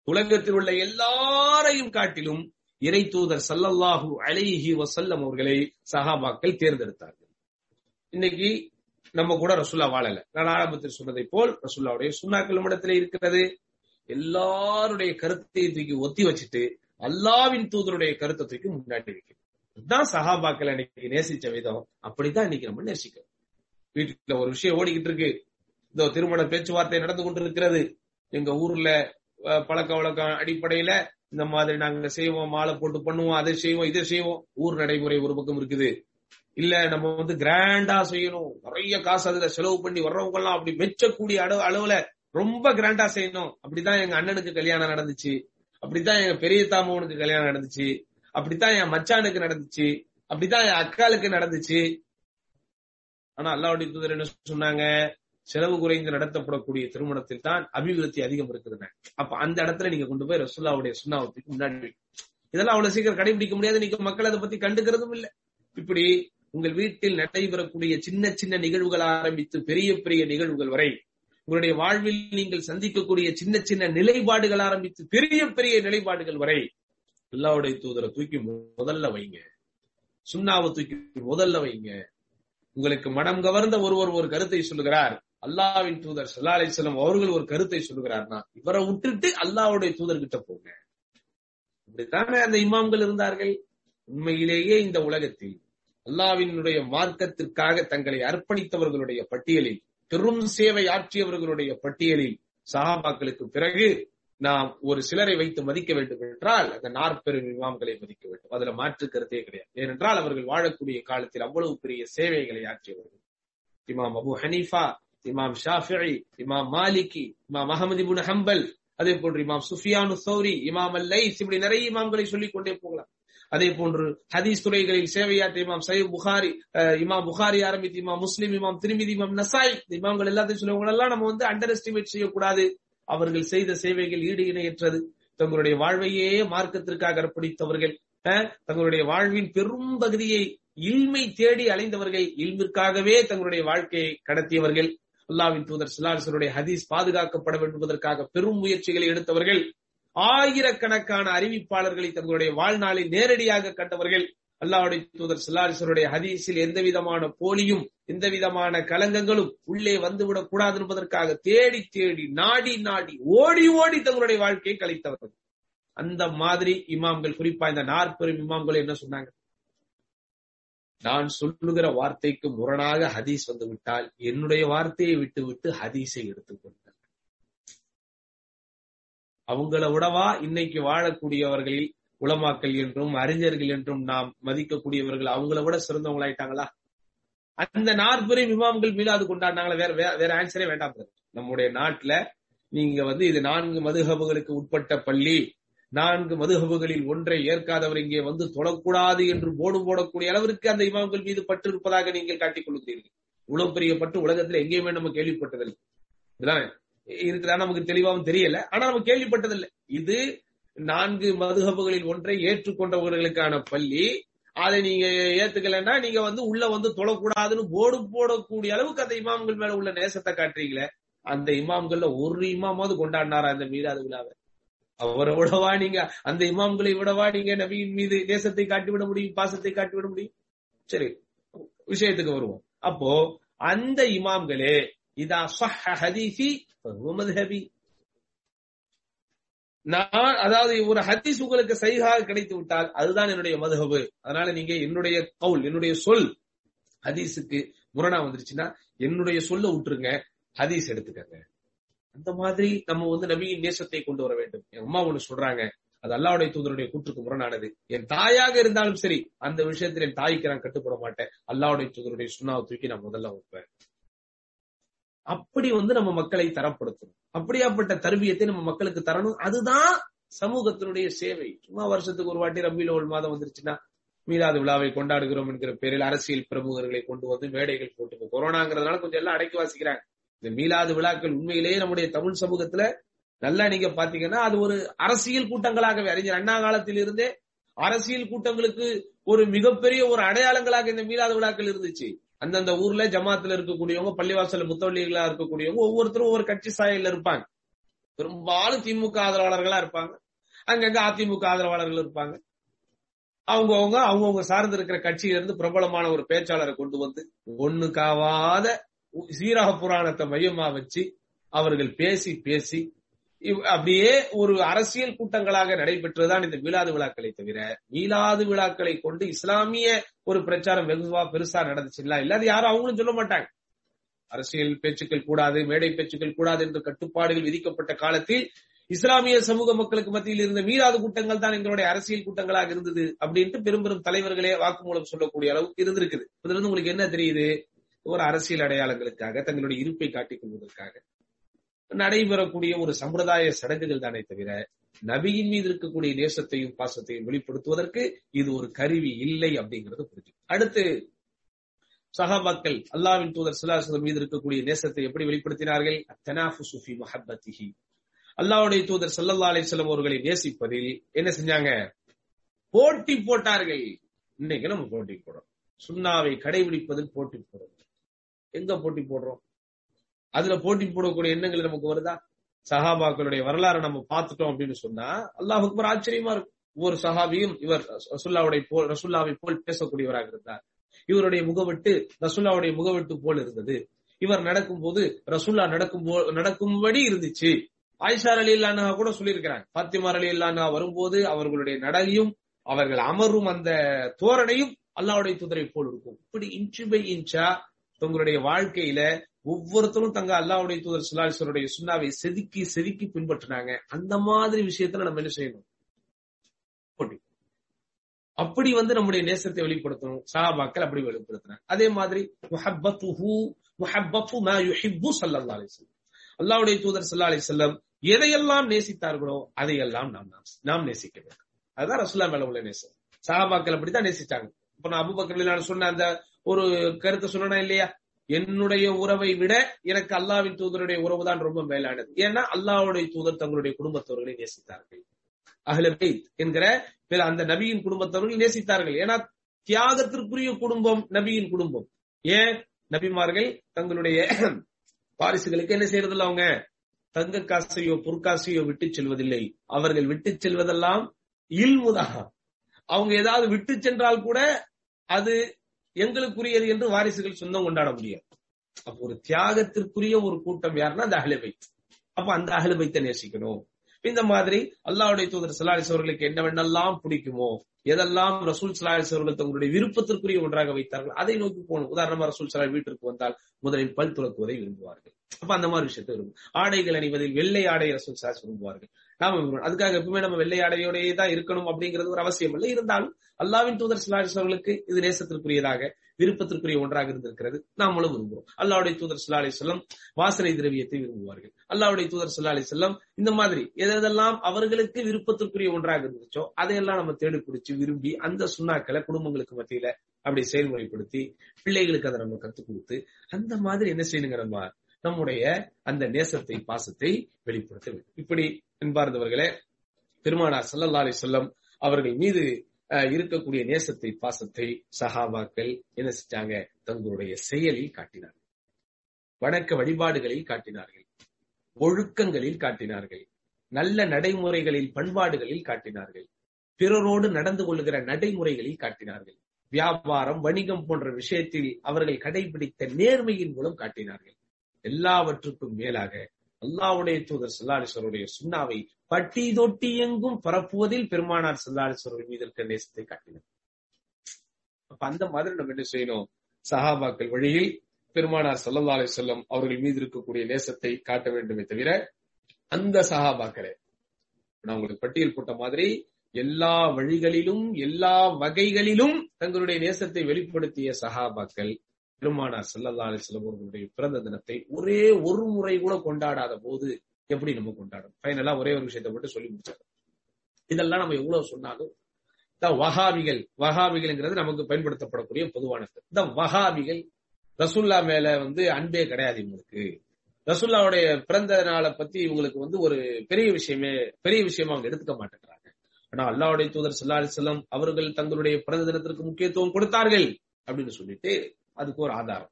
உலகத்தில் உள்ள எல்லாரையும் காட்டிலும் இறை தூதர் சல்லல்லாஹு அலைஹி வசல்லம் அவர்களை சஹாபாக்கள் தேர்ந்தெடுத்தார்கள். இன்னைக்கு நம்ம கூட ரசுல்லா வாழல. நான் ஆரம்பத்தில் சொன்னதை போல் ரசுல்லாவுடைய சுண்ணாக்கள் இடத்துல இருக்கிறது. எல்லாருடைய கருத்தை தூக்கி ஒத்தி வச்சுட்டு அல்லாவின் தூதருடைய கருத்தை தூக்கி முன்னாடி வைக்கணும். இதுதான் சஹாபாக்கள் அன்னைக்கு நேசிச்ச விதம். அப்படித்தான் இன்னைக்கு நம்ம நேசிக்கிறோம். வீட்டுல ஒரு விஷயம் ஓடிக்கிட்டு இருக்கு. இந்த திருமண பேச்சுவார்த்தை நடந்து கொண்டிருக்கிறது. எங்க ஊர்ல பழக்க வழக்கம் அடிப்படையில இந்த மாதிரி நாங்க செய்வோம் மாலை போட்டு பண்ணுவோம் அதை செய்வோம் இதை செய்வோம். ஊர் நடைமுறை ஒரு பக்கம் இருக்குது. இல்ல நம்ம வந்து கிராண்டா செய்யணும். நிறைய காசு அதுல செலவு பண்ணி வர்றவங்க எல்லாம் அப்படி மெச்சக்கூடிய அளவு அளவுல ரொம்ப கிராண்டா செய்யணும். அப்படித்தான் எங்க அண்ணனுக்கு கல்யாணம் நடந்துச்சு. அப்படித்தான் எங்க பெரிய தாமவனுக்கு கல்யாணம் நடந்துச்சு. அப்படித்தான் என் மச்சானுக்கு நடந்துச்சு. அப்படித்தான் என் அக்காளுக்கு நடந்துச்சு. ஆனா அல்லாவுடைய தூதர் என்ன சொன்னாங்க? செலவு குறைந்து நடத்தப்படக்கூடிய திருமணத்தில் தான் அபிவிருத்தி அதிகம் இருக்கிறது. அப்ப அந்த இடத்துல நீங்க கொண்டு போய் ரசுல்லாவுடைய சுண்ணாவத்துக்கு முன்னாடி இதெல்லாம் அவ்வளவு சீக்கிரம் கடைபிடிக்க முடியாது. நீங்க மக்கள் அதை பத்தி கண்டுக்கிறதும் இல்ல. இப்படி உங்கள் வீட்டில் நடைபெறக்கூடிய சின்ன சின்ன நிகழ்வுகள் ஆரம்பித்து பெரிய பெரிய நிகழ்வுகள் வரை உங்களுடைய வாழ்வில் நீங்கள் சந்திக்கக்கூடிய சின்ன சின்ன நிலைப்பாடுகள் ஆரம்பித்து பெரிய பெரிய நிலைப்பாடுகள் வரை அல்லாவுடைய தூதரை தூக்கி முதல்ல வைங்க. சுண்ணாவை தூக்கி முதல்ல வைங்க. உங்களுக்கு மனம் கவர்ந்த ஒருவர் ஒரு கருத்தை சொல்லுகிறார். அல்லாவின் தூதர் சல்லா அலிஸ்லாம் அவர்கள் ஒரு கருத்தை சொல்லுகிறார்னா இவரை விட்டுட்டு அல்லாவுடைய தூதர்கிட்ட போங்க. இப்படித்தானே அந்த இமாம்கள் இருந்தார்கள்? உண்மையிலேயே இந்த உலகத்தில் அல்லாவினுடைய மார்க்கத்திற்காக தங்களை அர்ப்பணித்தவர்களுடைய பட்டியலில் பெரும் சேவை ஆற்றியவர்களுடைய பட்டியலில் சஹாபாக்களுக்கு பிறகு நாம் ஒரு சிலரை வைத்து மதிக்க வேண்டும் என்றால் அந்த நாற்பெரும் இமாம்களை மதிக்க வேண்டும். அதுல மாற்று கருத்தே கிடையாது. ஏனென்றால் அவர்கள் வாழக்கூடிய காலத்தில் அவ்வளவு பெரிய சேவைகளை ஆற்றியவர்கள். இமாம் அபு ஹனீஃபா இமாம் ஷாஃபி இமாம் மாலிகி இமாம் அகமது இபுன் ஹம்பல் அதே போன்று இமாம் சுஃபியானு சௌரி இமாம் அல்லைஸ் இப்படி நிறைய இமாம்களை சொல்லிக் கொண்டே போகலாம். அதே போன்று ஹதீஸ் துறைகளில் சேவையாற்ற இமாம் சையப் புகாரி இமாம் புகாரி ஆரம்பித்து இமாம் முஸ்லிம் இமாம் திருமிதி இமாம் நசாய் இமாம்கள் எல்லாத்தையும் சொல்லுவங்க எல்லாம் நம்ம வந்து அண்டர் எஸ்டிமேட் செய்யக்கூடாது. அவர்கள் செய்த சேவைகள் ஈடு இணையற்றது. தங்களுடைய வாழ்வையே மார்க்கத்திற்காக அர்ப்பணித்தவர்கள் தங்களுடைய வாழ்வின் பெரும் பகுதியை இல்மை தேடி அலைந்தவர்கள் இல்மிற்காகவே தங்களுடைய வாழ்க்கையை கடத்தியவர்கள். அல்லாவின் தூதர் சிலாசருடைய ஹதீஸ் பாதுகாக்கப்பட வேண்டுவதற்காக பெரும் முயற்சிகளை எடுத்தவர்கள் ஆயிரக்கணக்கான அறிவிப்பாளர்களை தங்களுடைய வாழ்நாளில் நேரடியாக கண்டவர்கள் அல்லாவுடைய தூதர் சிலாரிசருடைய ஹதீஸில் எந்த விதமான போலியும் எந்த விதமான கலங்கங்களும் உள்ளே வந்துவிடக் கூடாது என்பதற்காக தேடி தேடி நாடி நாடி ஓடி ஓடி தங்களுடைய வாழ்க்கையை கழித்தவர்கள். அந்த மாதிரி இமாம்கள் குறிப்பா இந்த நாற்பெரும் இமாம்கள் என்ன சொன்னாங்க? நான் சொல்லுகிற வார்த்தைக்கு முரணாக ஹதீஸ் வந்து விட்டால் என்னுடைய வார்த்தையை விட்டு விட்டு ஹதீஸை எடுத்துக்கொண்டார் அவங்கள விடவா இன்னைக்கு வாழக்கூடியவர்களில் உளமாக்கல் என்றும் அறிஞர்கள் என்றும் நாம் மதிக்கக்கூடியவர்கள் அவங்கள விட சிறந்தவங்களாயிட்டாங்களா அந்த நாற்பரையும் இமாம்கள் மீளாது கொண்டாடினாங்களா வேற வேற ஆன்சரே வேண்டாம். நம்முடைய நாட்டுல நீங்க வந்து இது நான்கு மதுகபுகளுக்கு உட்பட்ட பள்ளி நான்கு மதுஹபுகளில் ஒன்றை ஏற்காதவர் இங்கே வந்து தொடக்கூடாது என்று போடு போடக்கூடிய அளவிற்கு அந்த இமாம்கள் மீது பற்று இருப்பதாக நீங்கள் காட்டிக் கொள்கிறீர்கள். இவ்வளவு பெரிய பற்று உலகத்துல எங்கேயுமே நம்ம கேள்விப்பட்டதில்லை. இதுதான். இருக்குதா நமக்கு தெளிவாகவும் தெரியல. ஆனா நம்ம கேள்விப்பட்டதில்லை. இது நான்கு மதுகபுகளில் ஒன்றை ஏற்றுக்கொண்டவர்களுக்கான பள்ளி. அதை நீங்க ஏத்துக்கலன்னா நீங்க வந்து உள்ள வந்து தொழக்கூடாதுன்னு போர்டு போடக்கூடிய அளவுக்கு அந்த இமாம்கள் மேல உள்ள நேசத்தை காட்டுறீங்களே அந்த இமாம்கள்ல ஒரு இமாமாவது கொண்டாடினாரா அந்த மீராது விழாவை? அவரை விடவா நீங்க? அந்த இமாம்களை விடவா நீங்க நபியின் மீது நேசத்தை காட்டிவிட முடியும் பாசத்தை காட்டிவிட முடியும்? சரி விஷயத்துக்கு வருவோம். அப்போ அந்த இமாம்களே இதா சஹ மதுஹபி. நான் அதாவது ஒரு ஹதீஸ் உங்களுக்கு சைகாக கிடைத்து விட்டால் அதுதான் என்னுடைய மதுஹபு. அதனால நீங்க என்னுடைய கவுல் என்னுடைய சொல் ஹதீஸுக்கு முரணா வந்துருச்சுன்னா என்னுடைய சொல்ல விட்டுருங்க ஹதீஸ் எடுத்துக்கங்க. அந்த மாதிரி நம்ம வந்து நபியின் நேசத்தை கொண்டு வர வேண்டும். என் அம்மா ஒண்ணு சொல்றாங்க அது அல்லாவுடைய தூதருடைய கூற்றுக்கு முரணானது. என் தாயாக இருந்தாலும் சரி அந்த விஷயத்தில் என் தாய்க்கு நான் கட்டுப்பட மாட்டேன். அல்லாவுடைய தூதருடைய சுண்ணாவை தூக்கி நான் முதல்ல வைப்பேன். அப்படி வந்து நம்ம மக்களை தரப்படுத்தணும். அப்படியாப்பட்ட தருவியத்தை நம்ம மக்களுக்கு தரணும். அதுதான் சமூகத்தினுடைய சேவை. சும்மா வருஷத்துக்கு ஒரு வாட்டி ரம்பியில ஒரு மாதம் வந்துருச்சுன்னா மீளாது விழாவை கொண்டாடுகிறோம் என்கிற பேரில் அரசியல் பிரமுகர்களை கொண்டு வந்து மேடைகள் போட்டு கொரோனாங்கிறதுனால கொஞ்சம் எல்லாம் அடக்கி வாசிக்கிறாங்க. இந்த மீளாது விழாக்கள் உண்மையிலேயே நம்முடைய தமிழ் சமூகத்துல நல்லா நீங்க பாத்தீங்கன்னா அது ஒரு அரசியல் கூட்டங்களாகவே அறிஞர் அண்ணா காலத்தில் இருந்தே அரசியல் கூட்டங்களுக்கு ஒரு மிகப்பெரிய ஒரு அடையாளங்களாக இந்த மீளாது விழாக்கள் இருந்துச்சு. அந்தந்த ஊர்ல ஜமாத்துல இருக்கக்கூடியவங்க பள்ளிவாசல முத்தவள்ளிகளா இருக்கக்கூடியவங்க ஒவ்வொருத்தரும் ஒவ்வொரு கட்சி சாயல இருப்பாங்க. பெரும்பாலும் திமுக ஆதரவாளர்களா இருப்பாங்க. அங்கங்க அதிமுக ஆதரவாளர்கள் இருப்பாங்க. அவங்கவுங்க அவங்கவுங்க சார்ந்து இருக்கிற கட்சியில இருந்து பிரபலமான ஒரு பேச்சாளரை கொண்டு வந்து ஒண்ணுக்காவாத சீராக புராணத்தை மையமா வச்சு அவர்கள் பேசி பேசி அப்படியே ஒரு அரசியல் கூட்டங்களாக நடைபெற்றதுதான் இந்த மீளாது விழாக்களை தவிர மீளாது விழாக்களை கொண்டு இஸ்லாமிய ஒரு பிரச்சாரம் வெகுவா பெருசா நடந்துச்சுங்களா? இல்லாத யாரும் அவங்களும் சொல்ல மாட்டாங்க. அரசியல் பேச்சுக்கள் கூடாது மேடை பேச்சுக்கள் கூடாது என்று கட்டுப்பாடுகள் விதிக்கப்பட்ட காலத்தில் இஸ்லாமிய சமூக மக்களுக்கு மத்தியில் இருந்த மீளாது கூட்டங்கள் தான் எங்களுடைய அரசியல் கூட்டங்களாக இருந்தது அப்படின்ட்டு பெரும் பெரும் தலைவர்களே வாக்குமூலம் சொல்லக்கூடிய அளவுக்கு இருந்திருக்குது. இதுல இருந்து உங்களுக்கு என்ன தெரியுது? ஒரு அரசியல் அடையாளங்களுக்காக தங்களுடைய இருப்பை காட்டிக் கொள்வதற்காக நடைபெறக்கூடிய ஒரு சம்பிரதாய சடங்குகள் தானே தவிர நபியின் மீது இருக்கக்கூடிய நேசத்தையும் பாசத்தையும் வெளிப்படுத்துவதற்கு இது ஒரு கருவி இல்லை அப்படிங்கறது புரிஞ்சு அடுத்து சஹாபாக்கள் அல்லாவின் தூதர் சிலாசலம் மீது இருக்கக்கூடிய நேசத்தை எப்படி வெளிப்படுத்தினார்கள்? தனாஃபு சுஃபி அல்லாவுடைய தூதர் சல்லல்லா அலிஸ்லம் அவர்களை நேசிப்பதில் என்ன செஞ்சாங்க? போட்டி போட்டார்கள். இன்னைக்கு நம்ம போட்டி போடுறோம் சுண்ணாவை கடைபிடிப்பதில் போட்டி போடுறோம் எங்க போட்டி போடுறோம்? அதுல போட்டி போடக்கூடிய எண்ணங்கள் நமக்கு வருதா? சஹாபாக்களுடைய வரலாறு நம்ம பார்த்துட்டோம் அப்படின்னு சொன்னா அல்லாஹ் அக்பர் ஆச்சரியமா இருக்கும். ஒவ்வொரு சஹாபியும் இவர் ரசுல்லாவுடைய போல் ரசுல்லாவை போல் பேசக்கூடியவராக இருந்தார். இவருடைய முகவெட்டு ரசுல்லாவுடைய முகவெட்டு போல் இருந்தது. இவர் நடக்கும் போது ரசுல்லா நடக்கும் நடக்கும்படி இருந்துச்சு. ஆயிஷா அலி இல்லானா கூட சொல்லியிருக்கிறாங்க. பாத்திமார் அலி இல்லானா வரும்போது அவர்களுடைய நடையும் அவர்கள் அமரும் அந்த தோரணையும் அல்லாவுடைய துதரை போல் இருக்கும். இப்படி இன்ச்சு பை இன்ச்சா உங்களுடைய வாழ்க்கையில ஒவ்வொருத்தரும் தங்க அல்லாவுடைய தூதர் சுல்லாசருடைய சுண்ணாவை செதுக்கி செதுக்கி பின்பற்றினாங்க. அந்த மாதிரி விஷயத்துல நம்ம என்ன செய்யணும்? அப்படி வந்து நம்முடைய நேசத்தை வெளிப்படுத்தணும். சஹாபாக்கள் அப்படி வெளிப்படுத்தினாங்க. அதே மாதிரி அல்லாவுடைய தூதர் சல்லா அலி செல்லம் எதையெல்லாம் நேசித்தார்களோ அதையெல்லாம் நாம் நாம் நேசிக்க வேண்டும். அதுதான் ரசுல்லா மேல உள்ள நேசம். சஹாபாக்கள் அப்படித்தான் நேசிச்சாங்க. இப்ப நான் அபுபக்கர் நான் சொன்ன அந்த ஒரு கருத்தை சொன்னா இல்லையா? என்னுடைய உறவை விட எனக்கு அல்லாவின் தூதருடைய உறவு தான் ரொம்ப மேலானது. ஏன்னா அல்லாவுடைய தூதர் தங்களுடைய குடும்பத்தவர்களை நேசித்தார்கள். அகல பெய்த் என்கிற அந்த நபியின் குடும்பத்தவர்கள் நேசித்தார்கள். ஏன்னா தியாகத்திற்குரிய குடும்பம் நபியின் குடும்பம். ஏன்? நபிமார்கள் தங்களுடைய பாரிசுகளுக்கு என்ன செய்யறதில்ல அவங்க? தங்க காசையோ பொற்காசையோ விட்டு செல்வதில்லை. அவர்கள் விட்டு செல்வதெல்லாம் இல்முதான் அவங்க ஏதாவது விட்டு சென்றால் கூட அது எங்களுக்குரியது என்று வாரிசுகள் சொந்தம் கொண்டாட முடியாது. அப்ப ஒரு தியாகத்திற்குரிய ஒரு கூட்டம் யாருன்னா அந்த அகலபைத் அப்ப அந்த அகலபைத்தை நேசிக்கணும். இந்த மாதிரி அல்லாவுடைய தூதர் சலாலிஸ் அவர்களுக்கு என்னவென்னெல்லாம் பிடிக்குமோ எதெல்லாம் ரசூல் சலாலிஸ் அவர்கள் தங்களுடைய விருப்பத்திற்குரிய ஒன்றாக வைத்தார்கள் அதை நோக்கி போகணும். உதாரணமா ரசூல் சலா வீட்டிற்கு வந்தால் முதலில் பல் துலக்குவதை விரும்புவார்கள். அப்ப அந்த மாதிரி விஷயத்தை விரும்பும் ஆடைகள் அணிவதில் வெள்ளை ஆடை ரசூல் சலாஸ் விரும்புவார்கள். நாம அதுக்காக எப்பவுமே நம்ம வெள்ளை தான் இருக்கணும் அப்படிங்கிறது ஒரு அவசியம் இல்லை. இருந்தாலும் அல்லாவின் தூதர் சிலாசவர்களுக்கு இது நேசத்திற்குரியதாக விருப்பத்திற்குரிய ஒன்றாக இருந்திருக்கிறது. நாமளும் விரும்புகிறோம் அல்லாவுடைய தூதர் சிலாலை அலி செல்லம் வாசனை திரவியத்தை விரும்புவார்கள். அல்லாவுடைய தூதர் சல்லா அலி செல்லம் இந்த மாதிரி எதெல்லாம் அவர்களுக்கு விருப்பத்திற்குரிய ஒன்றாக இருந்துச்சோ அதையெல்லாம் நம்ம தேடி பிடிச்சி விரும்பி அந்த சுண்ணாக்களை குடும்பங்களுக்கு மத்தியில அப்படி செயல்முறைப்படுத்தி பிள்ளைகளுக்கு அதை நம்ம கத்துக் கொடுத்து அந்த மாதிரி என்ன செய்யணுங்கிற நம்முடைய அந்த நேசத்தை பாசத்தை வெளிப்படுத்த வேண்டும். இப்படி என்பார்ந்தவர்களே பெருமானார் சல்லல்லா அலி செல்லம் அவர்கள் மீது இருக்கக்கூடிய நேசத்தை பாசத்தை சஹாபாக்கள் என்ன செஞ்சாங்க? தங்களுடைய செயலில் காட்டினார்கள். வணக்க வழிபாடுகளில் காட்டினார்கள். ஒழுக்கங்களில் காட்டினார்கள். நல்ல நடைமுறைகளில் பண்பாடுகளில் காட்டினார்கள். பிறரோடு நடந்து கொள்கிற நடைமுறைகளில் காட்டினார்கள். வியாபாரம் வணிகம் போன்ற விஷயத்தில் அவர்கள் கடைபிடித்த நேர்மையின் மூலம் காட்டினார்கள். எல்லாவற்றுக்கும் மேலாக அல்லாவுடைய தூதர் சல்லாலிஸ்வருடைய சுண்ணாவை பட்டி தொட்டி எங்கும் பரப்புவதில் பெருமானார் சல்லாலிஸ்வர்கள் மீது இருக்க நேசத்தை காட்டினார். அப்ப அந்த மாதிரி நம்ம என்ன செய்யணும்? சஹாபாக்கள் வழியில் பெருமானார் சல்லல்லா அலி சொல்லம் அவர்கள் மீது இருக்கக்கூடிய நேசத்தை காட்ட வேண்டுமே தவிர அந்த சஹாபாக்களே நான் உங்களுக்கு பட்டியல் போட்ட மாதிரி எல்லா வழிகளிலும் எல்லா வகைகளிலும் தங்களுடைய நேசத்தை வெளிப்படுத்திய சஹாபாக்கள் பெருமானார் செல்லல்லா அலிஸ்லம் அவர்களுடைய பிறந்த தினத்தை ஒரே ஒரு முறை கூட கொண்டாடாத போது எப்படி நம்ம கொண்டாடும் ஃபைனலா ஒரே ஒரு விஷயத்தை மட்டும் சொல்லி முடிச்சாங்க இதெல்லாம் நம்ம எவ்வளவு சொன்னாலும் இந்த வஹாபிகள் வஹாபிகள்ங்கிறது நமக்கு பயன்படுத்தப்படக்கூடிய பொதுவானது இந்த வகாபிகள் ரசுல்லா மேல வந்து அன்பே கிடையாது இவங்களுக்கு. ரசுல்லாவுடைய பிறந்த நாளை பத்தி இவங்களுக்கு வந்து ஒரு பெரிய விஷயமே பெரிய விஷயமா அவங்க எடுத்துக்க மாட்டேங்கிறாங்க ஆனா அல்லாவுடைய தூதர் சல்லா அலிஸ்லாம் அவர்கள் தங்களுடைய பிறந்த தினத்திற்கு முக்கியத்துவம் கொடுத்தார்கள் அப்படின்னு சொல்லிட்டு அதுக்கு ஒரு ஆதாரம்.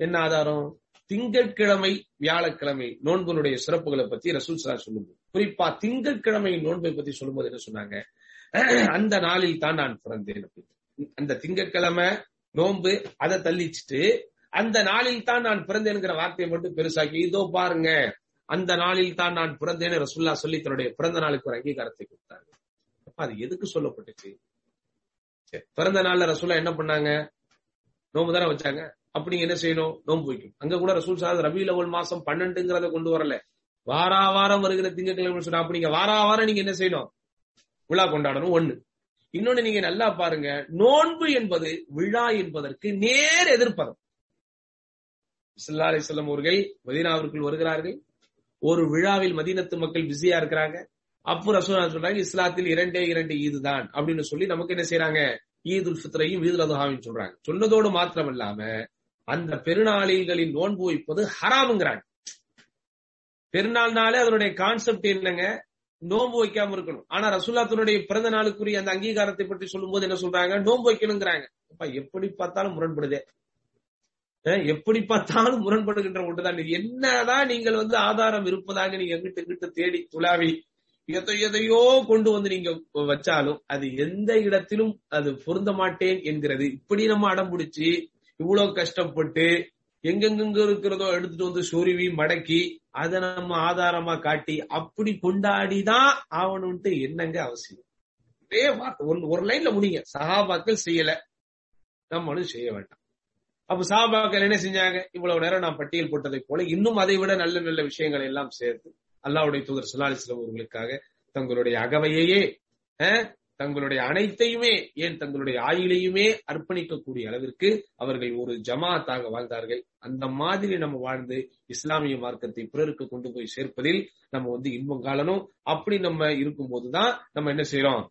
என்ன ஆதாரம்? திங்கட்கிழமை வியாழக்கிழமை நோன்புனுடைய சிறப்புகளை பத்தி ரசூல் சார் சொல்லும்போது. குறிப்பா திங்கட்கிழமை நோன்பை பத்தி சொல்லும்போது என்ன சொன்னாங்க? <clears throat> அந்த நாளில் தான் நான் பிறந்தேன் அந்த திங்கட்கிழமை நோன்பு அதை தள்ளிச்சுட்டு அந்த நாளில் தான் நான் பிறந்தேன்ங்கிற வார்த்தையை மட்டும் பெருசாக்கி இதோ பாருங்க அந்த நாளில் தான் நான் பிறந்தேன்னு ரசுல்லா சொல்லி தன்னுடைய பிறந்த நாளுக்கு ஒரு அங்கீகாரத்தை கொடுத்தாங்க. அது எதுக்கு சொல்லப்பட்டுச்சு? பிறந்த நாள்ல ரசுல்லா என்ன பண்ணாங்க? நோம்பு தானே வச்சாங்க. அப்படி என்ன செய்யணும்? நோம்பு வைக்கும் அங்க கூட ரசூல் சார் ரவி லவல் மாசம் பன்னெண்டுங்கிறத கொண்டு வரல. வாரா வாரம் வருகிற திங்கட்கிழமை சொன்னா அப்ப நீங்க வாரா வாரம் நீங்க என்ன செய்யணும்? விழா கொண்டாடணும். ஒண்ணு. இன்னொன்னு நீங்க நல்லா பாருங்க. நோன்பு என்பது விழா என்பதற்கு நேர் எதிர்ப்பதம். இஸ்லா அலி சொல்லம் அவர்கள் மதீனாவிற்குள் வருகிறார்கள். ஒரு விழாவில் மதீனத்து மக்கள் பிஸியா இருக்கிறாங்க. அப்போ ரசூலா சொல்றாங்க இஸ்லாத்தில் இரண்டே இரண்டு இதுதான் அப்படின்னு சொல்லி நமக்கு என்ன செய்யறாங்க ஈதுல் ஃபித்ரையும் ஈதுல் அதுஹாவையும் சொல்றாங்க. சொன்னதோடு மாத்திரம் இல்லாம அந்த பெருநாளிகளின் நோன்பு வைப்பது ஹராமுங்கிறாங்க. பெருநாள்னாலே அதனுடைய கான்செப்ட் என்னங்க? நோன்பு வைக்காம இருக்கணும். ஆனா ரசூல்லாத்தினுடைய பிறந்த நாளுக்குரிய அந்த அங்கீகாரத்தை பற்றி சொல்லும் போது என்ன சொல்றாங்க? நோன்பு வைக்கணுங்கிறாங்க. அப்ப எப்படி பார்த்தாலும் முரண்படுதே. எப்படி பார்த்தாலும் முரண்படுகின்ற ஒன்றுதான். என்னதான் நீங்கள் வந்து ஆதாரம் இருப்பதாக நீங்க எங்கிட்ட எங்கிட்ட தேடி துளாவி எதை எதையோ கொண்டு வந்து நீங்க வச்சாலும் அது எந்த இடத்திலும் அது பொருந்த மாட்டேன் என்கிறது. இப்படி நம்ம அடம் பிடிச்சி இவ்வளவு கஷ்டப்பட்டு எங்கெங்க இருக்கிறதோ எடுத்துட்டு வந்து சொருவி மடக்கி அதை நம்ம ஆதாரமா காட்டி அப்படி கொண்டாடிதான் ஆகணும்ட்டு என்னங்க அவசியம்? ஒரே வார்த்தை ஒரு லைன்ல முடிங்க. சகாபாக்கள் செய்யல. நம்மளும் செய்ய வேண்டாம். அப்ப சகாபாக்கள் என்ன செஞ்சாங்க? இவ்வளவு நேரம் நான் பட்டியல் போட்டதை போல இன்னும் அதை விட நல்ல நல்ல விஷயங்கள் எல்லாம் சேர்த்து அல்லாவுடைய தூதர் சுல்லாலிஸ்லம் அவர்களுக்காக தங்களுடைய அகவையையே தங்களுடைய அனைத்தையுமே ஏன் தங்களுடைய ஆயுளையுமே அர்ப்பணிக்கக்கூடிய அளவிற்கு அவர்கள் ஒரு ஜமாத்தாக வாழ்ந்தார்கள். அந்த மாதிரி நம்ம வாழ்ந்து இஸ்லாமிய மார்க்கத்தை பிறருக்கு கொண்டு போய் சேர்ப்பதில் நம்ம வந்து இன்பம் காலணும் அப்படி நம்ம இருக்கும் போதுதான் நம்ம என்ன செய்யறோம்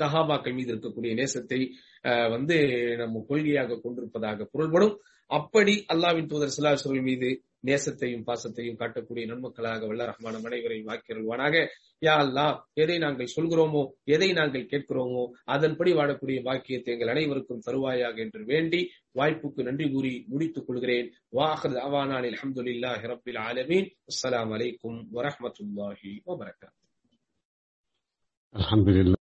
சஹாபாக்கள் மீது இருக்கக்கூடிய நேசத்தை வந்து நம்ம கொள்கையாக கொண்டிருப்பதாக பொருள்படும். அப்படி அல்லாவின் தூதர் சிலாசர்கள் மீது நேசத்தையும் பாசத்தையும் காட்டக்கூடிய நன்மக்களாக வல்ல ரஹ்மான அனைவரையும் வாக்கியல்வானாக யா அல்லா எதை நாங்கள் சொல்கிறோமோ எதை நாங்கள் கேட்கிறோமோ அதன்படி வாழக்கூடிய வாக்கியத்தை எங்கள் அனைவருக்கும் தருவாயாக என்று வேண்டி வாய்ப்புக்கு நன்றி கூறி முடித்துக் கொள்கிறேன். வாஹர் அவானான் அஹமதுல்லா ஹிரபில் ஆலமீன். அஸ்லாம் வலைக்கும் வரமத்துல்லாஹி வபரகாத்.